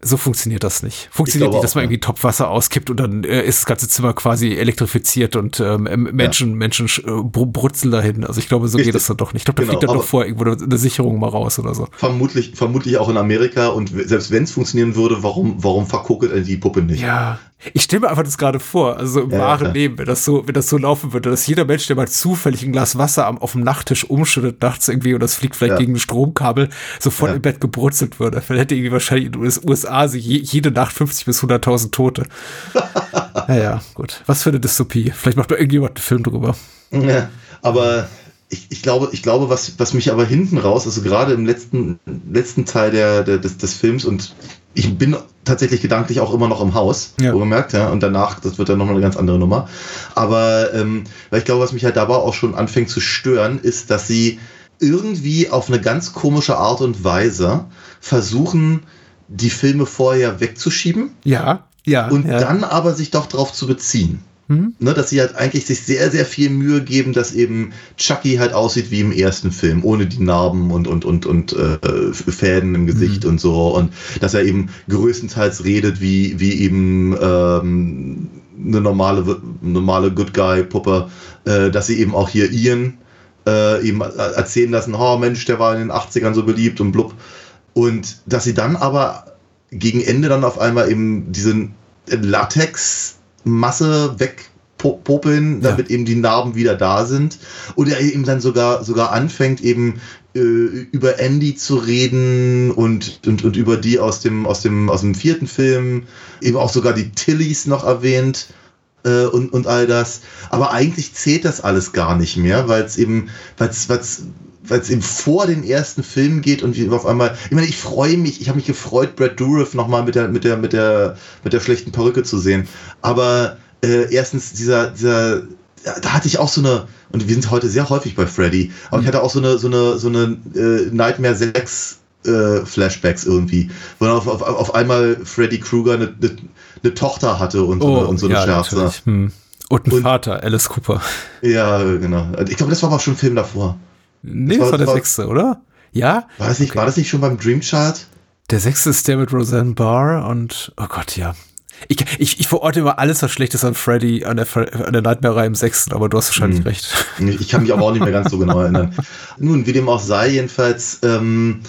so funktioniert das nicht. Funktioniert nicht, dass man irgendwie Topfwasser auskippt und dann äh, ist das ganze Zimmer quasi elektrifiziert und ähm, Menschen, ja. Menschen äh, brutzeln dahin. Also ich glaube, so Richtig. geht das dann doch nicht. Ich glaube, da genau, fliegt dann doch vor irgendwo eine Sicherung mal raus oder so. Vermutlich, vermutlich auch in Amerika und selbst wenn es funktionieren würde, warum, warum verkuckelt die Puppe nicht? Ja, ich stelle mir einfach das gerade vor, also im ja, wahren ja. Leben, wenn das so, wenn das so laufen würde, dass jeder Mensch, der mal zufällig ein Glas Wasser am, auf dem Nachttisch umschüttet nachts irgendwie und das fliegt vielleicht ja. gegen ein Stromkabel, sofort im Bett gebrutzelt würde. Dann hätte irgendwie wahrscheinlich in den USA je, jede Nacht 50 bis 100.000 Tote. [LAUGHS] naja, gut. Was für eine Dystopie. Vielleicht macht da irgendjemand einen Film drüber. Ja, aber ich, ich, glaube, ich glaube, was, was mich aber hinten raus, also gerade im letzten, letzten Teil der, der, des, des Films und ich bin tatsächlich gedanklich auch immer noch im Haus, ja. merkt, ja, und danach, das wird dann nochmal eine ganz andere Nummer. Aber ähm, weil ich glaube, was mich halt dabei auch schon anfängt zu stören, ist, dass sie irgendwie auf eine ganz komische Art und Weise versuchen, die Filme vorher wegzuschieben. Ja, ja. Und ja. dann aber sich doch darauf zu beziehen. Mhm. Ne, dass sie halt eigentlich sich sehr, sehr viel Mühe geben, dass eben Chucky halt aussieht wie im ersten Film, ohne die Narben und, und, und, und äh, Fäden im Gesicht mhm. und so. Und dass er eben größtenteils redet wie, wie eben ähm, eine normale, normale Good Guy-Puppe, äh, dass sie eben auch hier Ian äh, eben erzählen lassen, oh Mensch, der war in den 80ern so beliebt und blub. Und dass sie dann aber gegen Ende dann auf einmal eben diesen Latex Masse wegpopeln, damit ja. eben die Narben wieder da sind. Und er eben dann sogar, sogar anfängt, eben äh, über Andy zu reden und, und, und über die aus dem, aus, dem, aus dem vierten Film, eben auch sogar die Tillys noch erwähnt äh, und, und all das. Aber eigentlich zählt das alles gar nicht mehr, weil es eben, weil es weil es eben vor den ersten Film geht und wir auf einmal, ich meine, ich freue mich, ich habe mich gefreut, Brad Dourif nochmal mit der, mit der, mit der, mit der schlechten Perücke zu sehen. Aber äh, erstens, dieser, dieser, da hatte ich auch so eine, und wir sind heute sehr häufig bei Freddy, aber mhm. ich hatte auch so eine, so eine, so eine äh, Nightmare 6 äh, Flashbacks irgendwie, wo dann auf, auf, auf einmal Freddy Krueger eine, eine, eine Tochter hatte und, oh, und so eine ja, Scherze. Hm. Und ein Vater, Alice Cooper. Ja, genau. Ich glaube, das war aber schon ein Film davor. Nee, das war, das war der sechste, oder? Ja? War das, nicht, okay. war das nicht schon beim Dream Child? Der sechste ist der mit Roseanne Barr und, oh Gott, ja. Ich, ich, ich verorte immer alles, was schlecht ist an Freddy, an der, an der Nightmare-Reihe im sechsten, aber du hast wahrscheinlich hm. recht. Ich kann mich aber auch nicht mehr ganz so genau erinnern. Nun, wie dem auch sei, jedenfalls, ähm,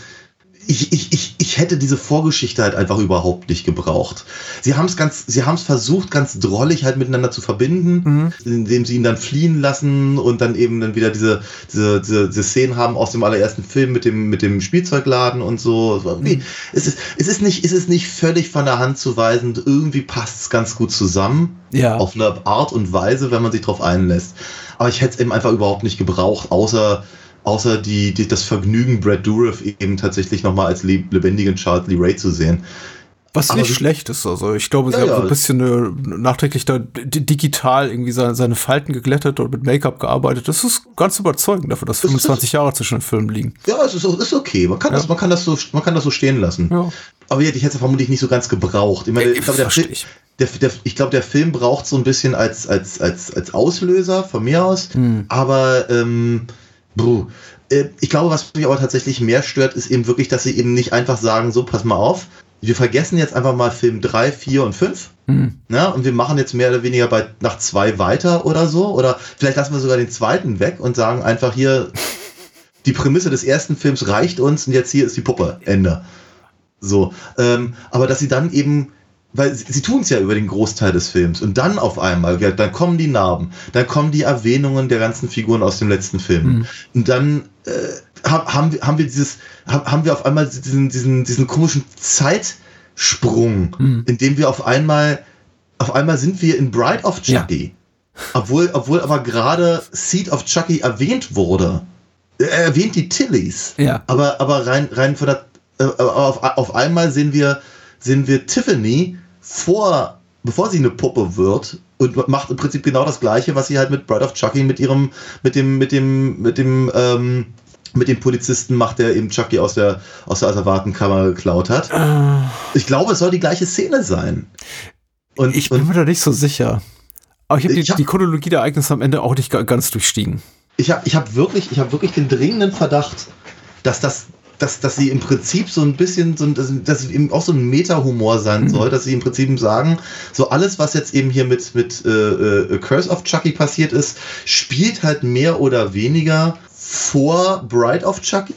ich, ich, ich, ich hätte diese Vorgeschichte halt einfach überhaupt nicht gebraucht. Sie haben es ganz, sie haben es versucht, ganz drollig halt miteinander zu verbinden, mhm. indem sie ihn dann fliehen lassen und dann eben dann wieder diese, diese, diese, diese Szenen haben aus dem allerersten Film mit dem, mit dem Spielzeugladen und so. Mhm. Es, ist, es, ist nicht, es ist nicht völlig von der Hand zu weisen. Irgendwie passt es ganz gut zusammen. Ja. Auf eine Art und Weise, wenn man sich darauf einlässt. Aber ich hätte es eben einfach überhaupt nicht gebraucht, außer außer die, die, das Vergnügen, Brad Dourif eben tatsächlich nochmal als lebendigen Charles Lee Ray zu sehen. Was Aber nicht schlecht ist, also ich glaube, sie ja, haben so ein bisschen äh, nachträglich da digital irgendwie seine, seine Falten geglättet und mit Make-up gearbeitet. Das ist ganz überzeugend dafür, dass 25 ist, Jahre zwischen den Filmen liegen. Ja, es ist, ist okay. Man kann, ja. das, man, kann das so, man kann das so stehen lassen. Ja. Aber ich hätte es vermutlich nicht so ganz gebraucht. Ich, meine, ich glaube, der, der, der, ich der Film braucht so ein bisschen als, als, als, als Auslöser von mir aus. Hm. Aber ähm, Bruh. Äh, ich glaube, was mich aber tatsächlich mehr stört, ist eben wirklich, dass sie eben nicht einfach sagen, so, pass mal auf, wir vergessen jetzt einfach mal Film 3, 4 und 5. Mhm. Ja, und wir machen jetzt mehr oder weniger bei nach 2 weiter oder so. Oder vielleicht lassen wir sogar den zweiten weg und sagen einfach hier, die Prämisse des ersten Films reicht uns und jetzt hier ist die Puppe. Ende. So. Ähm, aber dass sie dann eben weil sie, sie tun es ja über den Großteil des Films und dann auf einmal, ja, dann kommen die Narben, dann kommen die Erwähnungen der ganzen Figuren aus dem letzten Film mhm. und dann äh, haben, wir, haben wir dieses, haben wir auf einmal diesen, diesen, diesen komischen Zeitsprung, mhm. in dem wir auf einmal, auf einmal sind wir in Bride of Chucky, ja. obwohl, obwohl aber gerade Seed of Chucky erwähnt wurde. Er erwähnt die Tillys, ja. aber, aber rein, rein von der, äh, auf, auf einmal sehen wir, sehen wir Tiffany vor, bevor sie eine Puppe wird und macht im Prinzip genau das gleiche, was sie halt mit Bride of Chucky mit ihrem, mit dem, mit dem, mit dem, ähm, mit dem Polizisten macht, der eben Chucky aus der, aus der Asservatenkammer geklaut hat. Uh. Ich glaube, es soll die gleiche Szene sein. Und, ich bin und, mir da nicht so sicher. Aber ich habe die, hab, die Chronologie der Ereignisse am Ende auch nicht ganz durchstiegen. Ich habe ich hab wirklich, hab wirklich den dringenden Verdacht, dass das dass, dass sie im Prinzip so ein bisschen, so, dass, dass eben auch so ein Meta-Humor sein mhm. soll, dass sie im Prinzip sagen, so alles, was jetzt eben hier mit, mit äh, äh, Curse of Chucky passiert ist, spielt halt mehr oder weniger vor Bride of Chucky.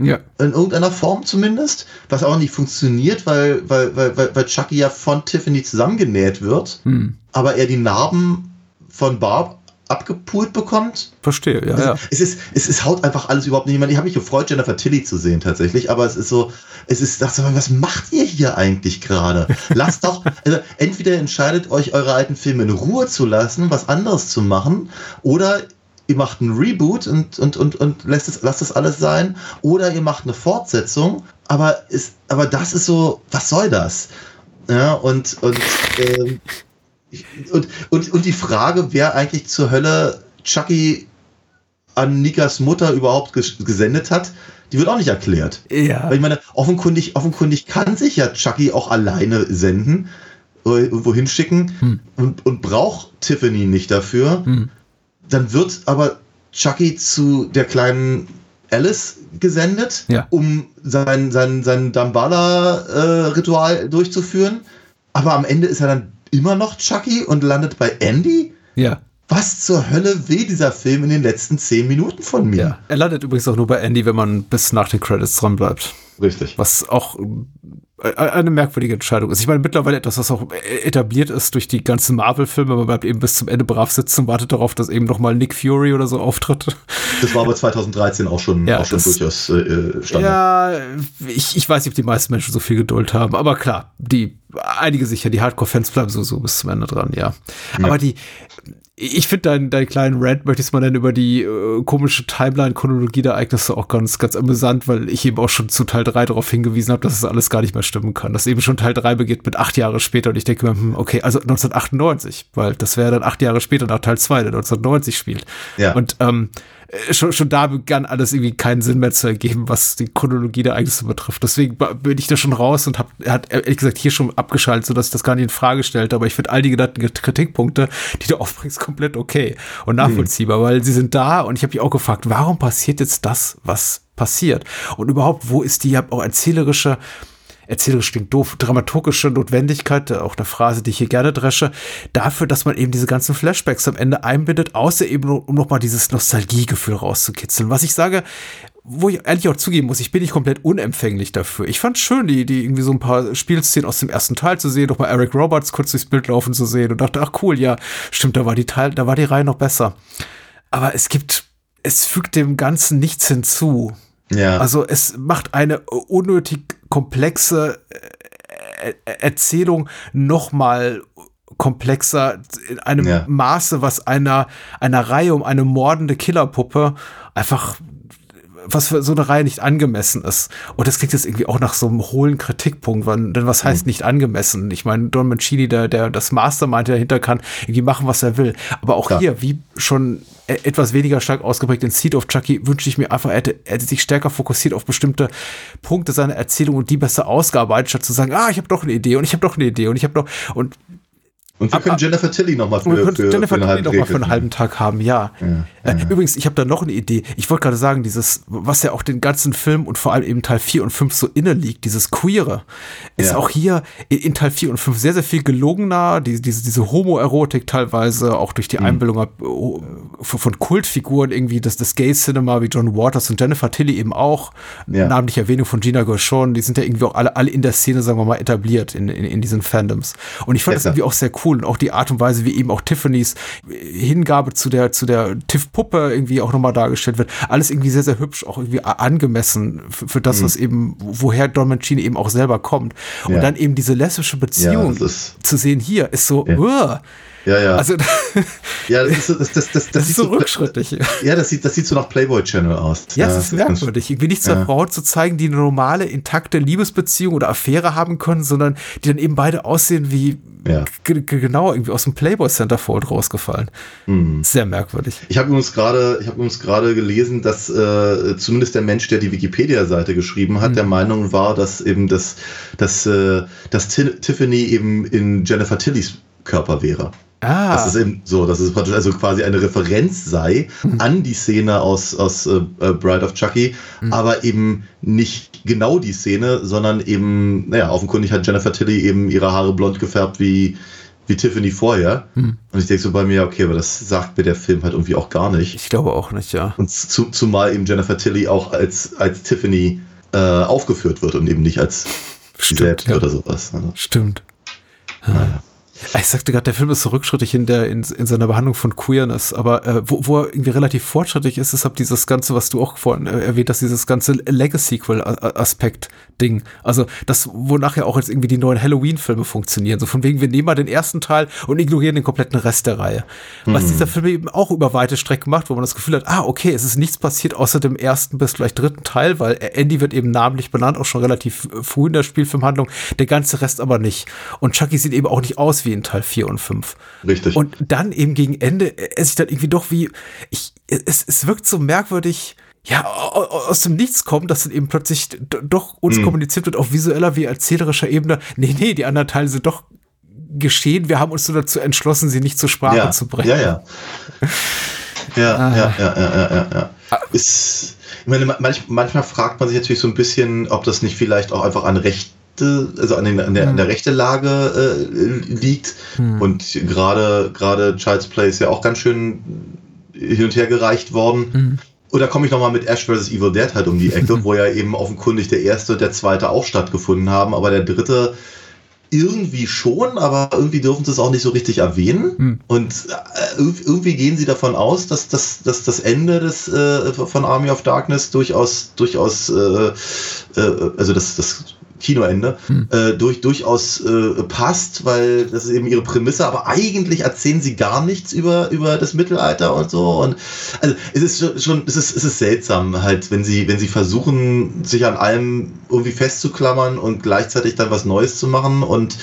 Ja. In irgendeiner Form zumindest. Was auch nicht funktioniert, weil, weil, weil, weil Chucky ja von Tiffany zusammengenäht wird, mhm. aber er die Narben von Barb abgepult bekommt. Verstehe, ja, also, ja. Es ist, es ist, haut einfach alles überhaupt nicht. Ich, ich habe mich gefreut, Jennifer Tilly zu sehen tatsächlich, aber es ist so, es ist, dachte, was macht ihr hier eigentlich gerade? Lasst doch, also entweder entscheidet euch eure alten Filme in Ruhe zu lassen, was anderes zu machen, oder ihr macht einen Reboot und, und, und, und lässt es, lasst das alles sein, oder ihr macht eine Fortsetzung, aber ist, aber das ist so, was soll das? Ja, und, und, ähm, und, und, und die Frage, wer eigentlich zur Hölle Chucky an Nikas Mutter überhaupt gesendet hat, die wird auch nicht erklärt. Ja. Weil ich meine, offenkundig, offenkundig kann sich ja Chucky auch alleine senden, wohin schicken hm. und, und braucht Tiffany nicht dafür. Hm. Dann wird aber Chucky zu der kleinen Alice gesendet, ja. um sein, sein, sein Dambala-Ritual äh, durchzuführen. Aber am Ende ist er dann immer noch Chucky und landet bei Andy? Ja. Was zur Hölle will dieser Film in den letzten zehn Minuten von mir? Ja. Er landet übrigens auch nur bei Andy, wenn man bis nach den Credits dran bleibt. Richtig. Was auch äh, eine merkwürdige Entscheidung ist. Ich meine, mittlerweile etwas, was auch etabliert ist durch die ganzen Marvel-Filme, man bleibt eben bis zum Ende brav sitzen und wartet darauf, dass eben nochmal Nick Fury oder so auftritt. Das war aber 2013 auch schon, ja, auch schon das, durchaus äh, Standard. Ja, ich, ich weiß nicht, ob die meisten Menschen so viel Geduld haben, aber klar, die, einige sicher, die Hardcore-Fans bleiben sowieso bis zum Ende dran, ja. ja. Aber die, ich finde deinen dein kleinen Rant, möchte ich mal dann über die äh, komische Timeline-Chronologie der Ereignisse auch ganz, ganz amüsant, weil ich eben auch schon zu Teil 3 darauf hingewiesen habe, dass es das alles gar nicht mehr stimmen kann. Dass eben schon Teil 3 beginnt mit acht Jahre später und ich denke mir, hm, okay, also 1998, weil das wäre dann acht Jahre später nach Teil 2, der 1990 spielt. Ja. Und ähm, äh, schon, schon da begann alles irgendwie keinen Sinn mehr zu ergeben, was die Chronologie der Ereignisse betrifft. Deswegen bin ich da schon raus und habe, er hat ehrlich gesagt hier schon abgeschaltet, sodass ich das gar nicht in Frage stellte. Aber ich finde all die genannten Kritikpunkte, die du [LAUGHS] aufbringst, komplett okay und nachvollziehbar, mhm. weil sie sind da und ich habe mich auch gefragt, warum passiert jetzt das, was passiert? Und überhaupt, wo ist die auch erzählerische erzählerisch klingt doof, dramaturgische Notwendigkeit, auch der Phrase, die ich hier gerne dresche, dafür, dass man eben diese ganzen Flashbacks am Ende einbindet, außer eben, um nochmal dieses Nostalgiegefühl rauszukitzeln. Was ich sage, wo ich ehrlich auch zugeben muss, ich bin nicht komplett unempfänglich dafür. Ich fand schön, die, die irgendwie so ein paar Spielszenen aus dem ersten Teil zu sehen, doch mal Eric Roberts kurz durchs Bild laufen zu sehen und dachte, ach cool, ja, stimmt, da war die Teil, da war die Reihe noch besser. Aber es gibt, es fügt dem Ganzen nichts hinzu. Ja. Also es macht eine unnötig komplexe äh, Erzählung noch mal komplexer in einem ja. Maße, was einer einer Reihe um eine mordende Killerpuppe einfach was für so eine Reihe nicht angemessen ist. Und das klingt jetzt irgendwie auch nach so einem hohlen Kritikpunkt, weil, denn was heißt mhm. nicht angemessen? Ich meine, Don Mancini, der, der das Mastermind dahinter kann, irgendwie machen, was er will. Aber auch ja. hier, wie schon e, etwas weniger stark ausgeprägt in Seed of Chucky, wünsche ich mir einfach, er hätte, er hätte sich stärker fokussiert auf bestimmte Punkte seiner Erzählung und die besser ausgearbeitet, statt zu sagen, ah, ich habe doch eine Idee und ich habe doch eine Idee und ich habe doch und und wir können Jennifer Tilly nochmal für, für, für, Jennifer Tilly noch mal für einen halben Tag haben, ja. ja, äh, ja. Übrigens, ich habe da noch eine Idee. Ich wollte gerade sagen, dieses, was ja auch den ganzen Film und vor allem eben Teil 4 und 5 so inne liegt, dieses Queere, ist ja. auch hier in, Teil 4 und 5 sehr, sehr viel gelungener. Die, diese, diese Homoerotik teilweise, auch durch die mhm. Einbildung oh, von Kultfiguren irgendwie, das, das Gay-Cinema wie John Waters und Jennifer Tilly eben auch. Namentlich Erwähnung von Gina Gershon, die sind ja irgendwie auch alle, alle in der Szene, sagen wir mal, etabliert in, in, in diesen Fandoms. Und ich fand das irgendwie auch sehr cool cool und auch die Art und Weise, wie eben auch Tiffany's Hingabe zu der, zu der Tiff-Puppe irgendwie auch nochmal dargestellt wird. Alles irgendwie sehr, sehr hübsch, auch irgendwie angemessen für, für das, mhm. was eben, woher Don Mancini eben auch selber kommt. Und ja. dann eben diese lesbische Beziehung ja, zu sehen hier ist so, ja. uh, ja, ja. Also, [LAUGHS] ja, das ist so, das, das, das, das, ist so, so rückschrittig. Ja, das sieht, das sieht so nach Playboy Channel aus. Ja, ja das ist merkwürdig. Irgendwie nicht zur ja. Frau zu zeigen, die eine normale, intakte Liebesbeziehung oder Affäre haben können, sondern die dann eben beide aussehen wie ja. genau irgendwie aus dem Playboy Centerfold rausgefallen. Mhm. Sehr merkwürdig. Ich habe übrigens gerade, ich habe übrigens gerade gelesen, dass äh, zumindest der Mensch, der die Wikipedia-Seite geschrieben hat, mhm. der Meinung war, dass eben das, dass, äh, dass Tiffany eben in Jennifer Tillys Körper wäre. Ah. Dass es eben so, dass es praktisch also quasi eine Referenz sei mhm. an die Szene aus, aus äh, äh, Bride of Chucky, mhm. aber eben nicht genau die Szene, sondern eben, naja, offenkundig hat Jennifer Tilly eben ihre Haare blond gefärbt wie, wie Tiffany vorher. Mhm. Und ich denke so bei mir, okay, aber das sagt mir der Film halt irgendwie auch gar nicht. Ich glaube auch nicht, ja. Und zu, zumal eben Jennifer Tilly auch als, als Tiffany äh, aufgeführt wird und eben nicht als Stimmt, selbst ja. oder sowas. Also. Stimmt. Naja. Ich sagte gerade, der Film ist so rückschrittig in, der, in, in seiner Behandlung von Queerness, aber äh, wo, wo er irgendwie relativ fortschrittlich ist, ist halt dieses Ganze, was du auch vorhin äh, erwähnt hast, dieses ganze Legacy-Sequel-Aspekt-Ding. Also das, wo nachher auch jetzt irgendwie die neuen Halloween-Filme funktionieren. So von wegen, wir nehmen mal den ersten Teil und ignorieren den kompletten Rest der Reihe. Mhm. Was dieser Film eben auch über weite Strecken macht, wo man das Gefühl hat, ah, okay, es ist nichts passiert außer dem ersten bis vielleicht dritten Teil, weil Andy wird eben namentlich benannt, auch schon relativ äh, früh in der Spielfilmhandlung, der ganze Rest aber nicht. Und Chucky sieht eben auch nicht aus wie wie in Teil 4 und 5. Richtig. Und dann eben gegen Ende, es sich dann irgendwie doch wie, ich, es, es wirkt so merkwürdig, ja, aus dem Nichts kommt, dass dann eben plötzlich doch uns mhm. kommuniziert wird auf visueller wie erzählerischer Ebene. Nee, nee, die anderen Teile sind doch geschehen. Wir haben uns nur dazu entschlossen, sie nicht zur Sprache ja, zu bringen. Ja, ja. [LAUGHS] Ja, ah. ja, ja, ja, ja, ja, ja. Ah. Ist, ich meine, manch, manchmal fragt man sich natürlich so ein bisschen, ob das nicht vielleicht auch einfach an Recht rechte, also an, den, an, der, an der hm. rechte Lage äh, liegt. Hm. Und gerade gerade Child's Play ist ja auch ganz schön hin und her gereicht worden. Mhm. Und da komme ich nochmal mit Ash vs. Evil Dead halt um die Ecke, [LAUGHS] wo ja eben offenkundig der erste und der zweite auch stattgefunden haben, aber der dritte irgendwie schon, aber irgendwie dürfen sie es auch nicht so richtig erwähnen. Mhm. Und äh, irgendwie gehen sie davon aus, dass, dass, dass das Ende des, äh, von Army of Darkness durchaus, durchaus, äh, äh, also das, das Kinoende, hm. äh, durch, durchaus äh, passt, weil das ist eben ihre Prämisse, aber eigentlich erzählen sie gar nichts über, über das Mittelalter und so. Und also es ist schon, es ist, es ist seltsam, halt, wenn sie, wenn sie versuchen, sich an allem irgendwie festzuklammern und gleichzeitig dann was Neues zu machen und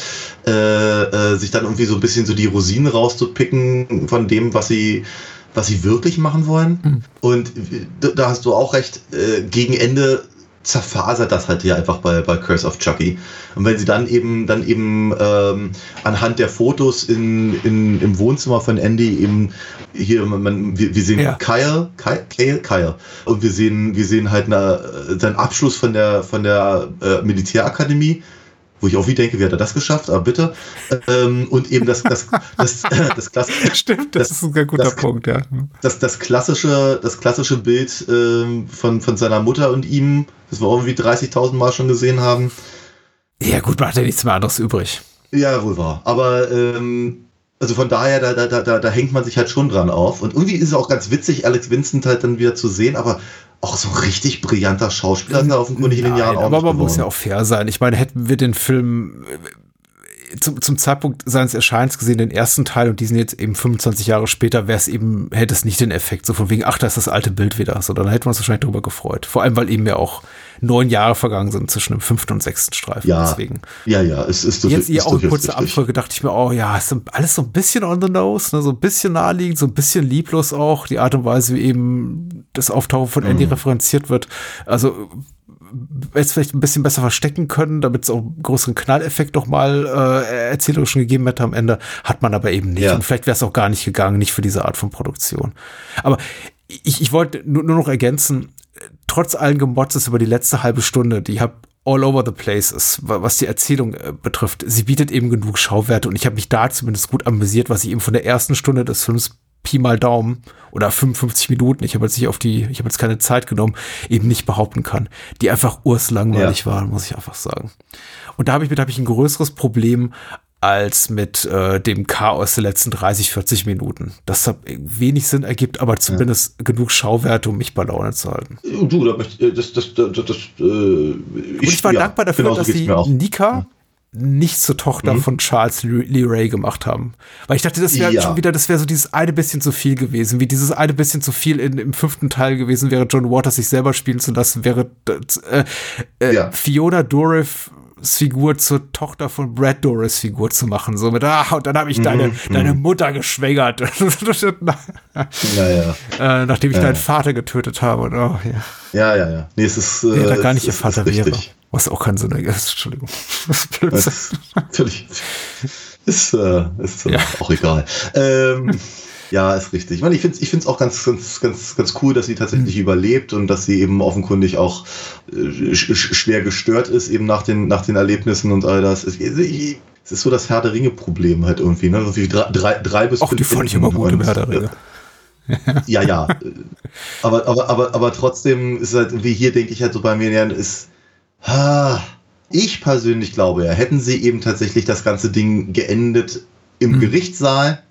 äh, äh, sich dann irgendwie so ein bisschen so die Rosinen rauszupicken von dem, was sie was sie wirklich machen wollen. Mhm. Und da hast du auch recht, äh, gegen Ende zerfasert das halt hier einfach bei, bei Curse of Chucky. Und wenn sie dann eben, dann eben ähm, anhand der Fotos in, in, im Wohnzimmer von Andy eben hier, man, wir, wir sehen ja. Kyle, Kyle, Kyle, Kyle, und wir sehen, wir sehen halt eine, seinen Abschluss von der, von der äh, Militärakademie wo ich auch wie denke, wie hat er das geschafft? Aber bitte. Ähm, und eben das, das, das, [LAUGHS] das, das klassische. Stimmt, das, das, ist ein guter das, Punkt, ja. Das, das klassische, das klassische Bild ähm, von, von seiner Mutter und ihm, das wir irgendwie 30.000 Mal schon gesehen haben. Ja, gut, macht ja nichts mehr anderes übrig. Ja, wohl wahr. Aber ähm, also von daher, da, da, da, da hängt man sich halt schon dran auf. Und irgendwie ist es auch ganz witzig, Alex Vincent halt dann wieder zu sehen, aber auch so richtig brillanter Schauspieler ist er offenkundig in den Jahren auch Aber man muss ja auch fair sein. Ich meine, hätten wir den Film zum, zum Zeitpunkt seines Erscheinens gesehen, den ersten Teil und diesen jetzt eben 25 Jahre später, wäre es eben, hätte es nicht den Effekt, so von wegen, ach, da ist das alte Bild wieder. So, dann hätten wir uns wahrscheinlich darüber gefreut. Vor allem, weil eben ja auch neun Jahre vergangen sind zwischen dem fünften und sechsten Streifen. Ja, Deswegen. ja, ja. Es ist jetzt ihr auch kurze Abfolge dachte ich mir, oh ja, ist alles so ein bisschen on the nose, ne, so ein bisschen naheliegend, so ein bisschen lieblos auch. Die Art und Weise, wie eben das Auftauchen von Andy mhm. referenziert wird. Also jetzt vielleicht ein bisschen besser verstecken können, damit es auch einen größeren Knalleffekt noch mal äh, erzählerisch schon gegeben hätte am Ende, hat man aber eben nicht. Ja. Und vielleicht wäre es auch gar nicht gegangen, nicht für diese Art von Produktion. Aber ich, ich wollte nur, nur noch ergänzen, trotz allen Gemotzes über die letzte halbe Stunde, die habe all over the place ist, was die Erzählung äh, betrifft. Sie bietet eben genug Schauwerte und ich habe mich da zumindest gut amüsiert, was ich eben von der ersten Stunde des Films Pi mal Daumen oder 55 Minuten, ich habe jetzt nicht auf die, ich habe jetzt keine Zeit genommen, eben nicht behaupten kann, die einfach urslangweilig ja. waren, muss ich einfach sagen. Und da habe ich mit habe ich ein größeres Problem als mit äh, dem Chaos der letzten 30, 40 Minuten. Das hat wenig Sinn ergibt, aber zumindest ja. genug Schauwerte, um mich bei Laune zu halten. Du, da möchte, das, das, das, das, äh, ich, Und ich war ja, dankbar dafür, dass sie Nika nicht zur Tochter mhm. von Charles Lee Ray gemacht haben. Weil ich dachte, das wäre ja. schon wieder, das wäre so dieses eine bisschen zu viel gewesen, wie dieses eine bisschen zu viel in, im fünften Teil gewesen wäre, John Waters sich selber spielen zu lassen, wäre äh, äh, ja. Fiona Dourif Figur zur Tochter von Brad Doris Figur zu machen. So mit, ah, und dann habe ich deine, mm, deine Mutter geschwängert. [LAUGHS] ja, ja. Äh, nachdem ich ja. deinen Vater getötet habe. Und, oh, ja. ja, ja, ja. Nee, es ist. Äh, nee, da gar nicht ihr Vater wäre. Was auch keinen Sinn ergibt. Entschuldigung. [LAUGHS] Das ist Natürlich. Ist, äh, ist äh, auch egal. Ähm, ja, ist richtig. Ich meine, ich finde es ich find's auch ganz, ganz, ganz, ganz cool, dass sie tatsächlich mhm. überlebt und dass sie eben offenkundig auch äh, schwer gestört ist, eben nach den, nach den Erlebnissen und all das. Es, es ist so das Herr der Ringe-Problem halt irgendwie, ne? Irgendwie drei, drei, drei bis fünf. die fand ich immer gut im Herr der Ringe. ja, ja. aber, aber, aber, aber trotzdem ist halt, wie hier denke ich halt so bei mir, ist, ich persönlich glaube ja, hätten sie eben tatsächlich das ganze Ding geendet im mhm. Gerichtssaal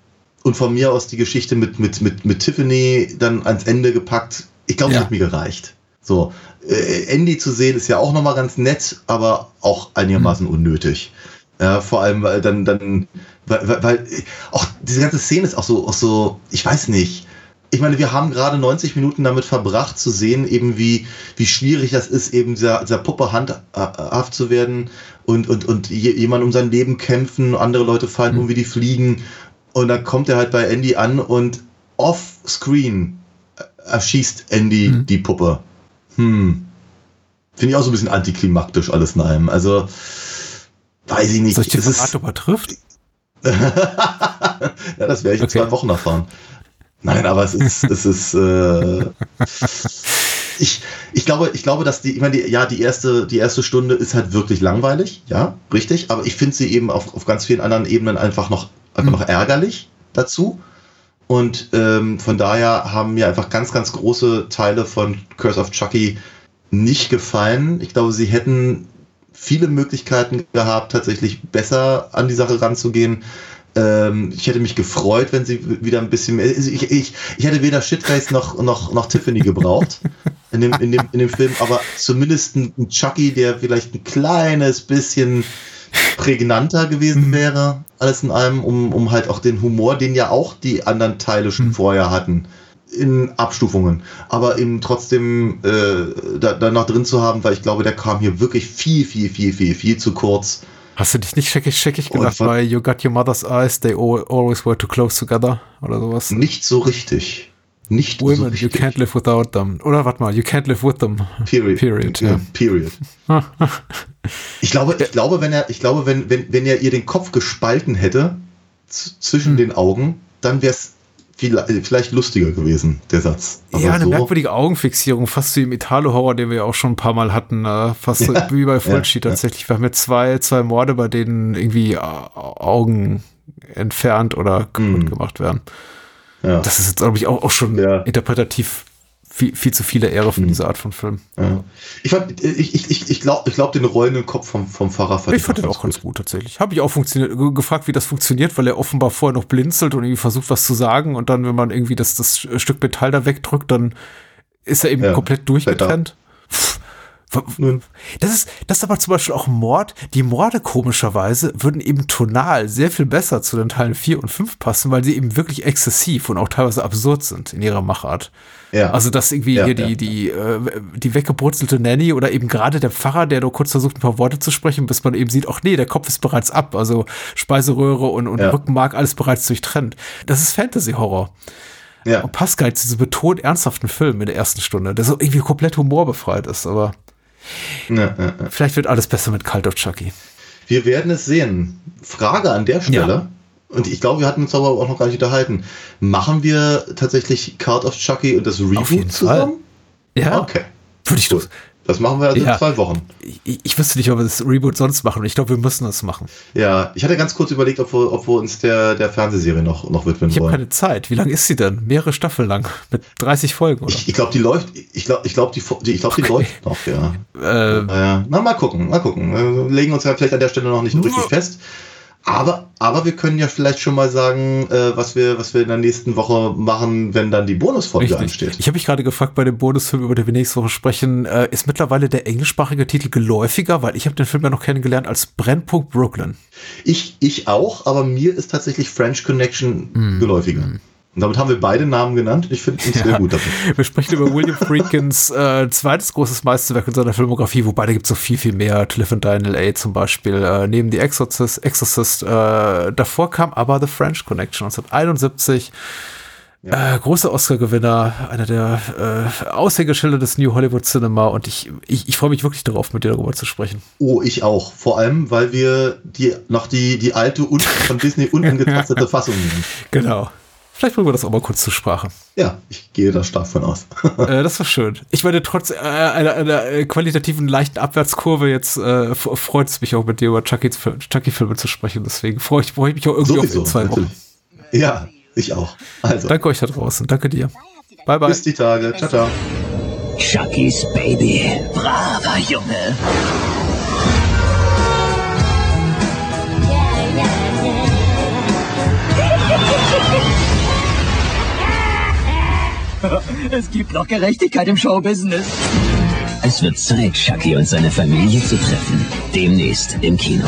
und von mir aus die Geschichte mit, mit, mit, mit Tiffany dann ans Ende gepackt. Ich glaube, ja. das hat mir gereicht. So, äh, Andy zu sehen ist ja auch nochmal ganz nett, aber auch einigermaßen mhm. unnötig. Ja, vor allem, weil dann, dann, weil, weil, weil, auch diese ganze Szene ist auch so, auch so, ich weiß nicht. Ich meine, wir haben gerade 90 Minuten damit verbracht zu sehen, eben wie, wie schwierig das ist, eben dieser, dieser Puppe handhaft zu werden und, und, und jemand um sein Leben kämpfen, andere Leute fallen mhm. um wie die fliegen und dann kommt er halt bei Andy an und off-screen erschießt Andy mhm. die Puppe. Hm. Finde ich auch so ein bisschen antiklimaktisch alles in einem. Also, weiß ich nicht. Soll ich dir verraten, ob er trifft? [LAUGHS] ja, das werde ich okay. in zwei Wochen erfahren. Nein, aber es ist, es ist, äh, [LAUGHS] ich, ich glaube, ich glaube, dass die, ich meine, die, ja, die erste, die erste Stunde ist halt wirklich langweilig, ja, richtig, aber ich finde sie eben auf, auf ganz vielen anderen Ebenen einfach noch einfach noch ärgerlich dazu. Und ähm, von daher haben mir einfach ganz, ganz große Teile von Curse of Chucky nicht gefallen. Ich glaube, sie hätten viele Möglichkeiten gehabt, tatsächlich besser an die Sache ranzugehen. Ähm, ich hätte mich gefreut, wenn sie wieder ein bisschen mehr. Also ich, ich, ich hätte weder Shitface noch, noch, noch Tiffany gebraucht. in dem, in dem, in dem Film, aber zumindest ein Chucky, der vielleicht ein kleines bisschen prägnanter gewesen wäre, alles in allem, um, um halt auch den Humor, den ja auch die anderen Teile schon vorher hatten, in Abstufungen, aber eben trotzdem äh, da, da noch drin zu haben, weil ich glaube, der kam hier wirklich viel, viel, viel, viel, viel zu kurz. Hast du dich nicht scheckig, scheckig Und gedacht bei You Got Your Mother's Eyes, They al- Always Were Too Close Together oder sowas? Nicht so richtig. Nicht so Women, you richtig. can't live without them. Oder warte mal, you can't live with them. Period. Period, ja. Period. [LAUGHS] Ich glaube, ich glaube, wenn er, ich glaube, wenn, wenn, wenn er ihr den Kopf gespalten hätte zwischen Hm. den Augen, dann wäre es vielleicht, vielleicht lustiger gewesen, der Satz. Aber ja, eine so, merkwürdige Augenfixierung, fast wie im Italo-Horror, den wir ja auch schon ein paar Mal hatten, äh, fast Ja, wie bei ja, Fulci ja. tatsächlich. Wir haben jetzt zwei, zwei Morde, bei denen irgendwie äh, Augen entfernt oder kaputt Mhm. gemacht werden. ja. Das ist jetzt, glaube ich, auch, auch schon Ja. interpretativ viel, viel zu viele Ehre für diese Art von Film. ja. Ich, fand, ich, ich, ich, glaube, ich glaub, den rollenden Kopf vom, vom Pfarrer Ich fand den auch ganz gut tatsächlich. Habe ich auch funktioniert, ge- gefragt, wie das funktioniert, weil er offenbar vorher noch blinzelt und irgendwie versucht, was zu sagen. Und dann, wenn man irgendwie das, das Stück Metall da wegdrückt, dann ist er eben Ja, komplett durchgetrennt. Das ist, das ist aber zum Beispiel auch Mord. Die Morde komischerweise würden eben tonal sehr viel besser zu den Teilen 4 und 5 passen, weil sie eben wirklich exzessiv und auch teilweise absurd sind in ihrer Machart. Ja. Also, dass irgendwie Ja, hier ja. die, die, äh, die weggebrutzelte Nanny oder eben gerade der Pfarrer, der nur kurz versucht, ein paar Worte zu sprechen, bis man eben sieht, ach nee, der Kopf ist bereits ab. Also Speiseröhre und, und. Rückenmark, alles bereits durchtrennt. Das ist Fantasy-Horror. ja. Und nicht zu diesem betont ernsthaften Film in der ersten Stunde, der so irgendwie komplett humorbefreit ist. Aber Ja, ja, ja. vielleicht wird alles besser mit Cult of Chucky. Wir werden es sehen. Frage an der Stelle. Und ich glaube, wir hatten uns aber auch noch gar nicht unterhalten. Machen wir tatsächlich Card of Chucky und das Reboot jeden zusammen? Ja, Okay. würde ich doch. Das machen wir also Ja. in zwei Wochen. Ich, ich wüsste nicht, ob wir das Reboot sonst machen. Ich glaube, wir müssen das machen. Ja, ich hatte ganz kurz überlegt, ob wir, ob wir uns der, der Fernsehserie noch, noch widmen Ich habe wollen. keine Zeit. Wie lang ist sie denn? Mehrere Staffeln lang. Mit 30 Folgen, oder? Ich, ich glaube, die läuft, ich glaube, ich glaube, die, die, ich glaube, die läuft noch, ja. äh, Äh, na, mal gucken, mal gucken. Wir legen uns ja vielleicht an der Stelle noch nicht richtig fest. Aber, aber wir können ja vielleicht schon mal sagen, äh, was, wir, was wir in der nächsten Woche machen, wenn dann die Bonusfolge Richtig. ansteht. Ich habe mich gerade gefragt bei dem Bonusfilm, über den wir nächste Woche sprechen, äh, ist mittlerweile der englischsprachige Titel geläufiger, weil ich habe den Film ja noch kennengelernt als Brennpunkt Brooklyn. Ich, ich auch, aber mir ist tatsächlich French Connection Hm. geläufiger. Und damit haben wir beide Namen genannt. Ich finde uns sehr gut damit. [LAUGHS] Wir sprechen über William Friedkins äh, zweites großes Meisterwerk in seiner Filmografie, wobei da gibt es so viel, viel mehr. Cliff and Daniel A. zum Beispiel, äh, neben The Exorcist, Exorcist äh, davor kam aber The French Connection 1971. Äh, großer Oscar-Gewinner, einer der äh, Aushängeschilder des New Hollywood Cinema und ich, ich, ich freue mich wirklich darauf, mit dir darüber zu sprechen. Oh, ich auch. Vor allem, weil wir die, noch die, die alte und von Disney unangetastete [LAUGHS] Fassung nehmen. Genau. Vielleicht bringen wir das auch mal kurz zur Sprache. Ja, ich gehe da stark von aus. [LAUGHS] äh, das war schön. Ich meine, trotz äh, einer, einer äh, qualitativen leichten Abwärtskurve jetzt äh, freut es mich auch mit dir über Chucky- Chucky-Filme zu sprechen. Deswegen freue ich, freu ich mich auch irgendwie Sowieso. auf in zwei Wochen. Ja, ich auch. Also, Danke euch da draußen. Danke dir. Bye, bye. bis die Tage. Ciao, ciao. Chucky's Baby. Braver Junge. [LAUGHS] Es gibt noch Gerechtigkeit im Showbusiness. Es wird Zeit, Chucky und seine Familie zu treffen. Demnächst im Kino.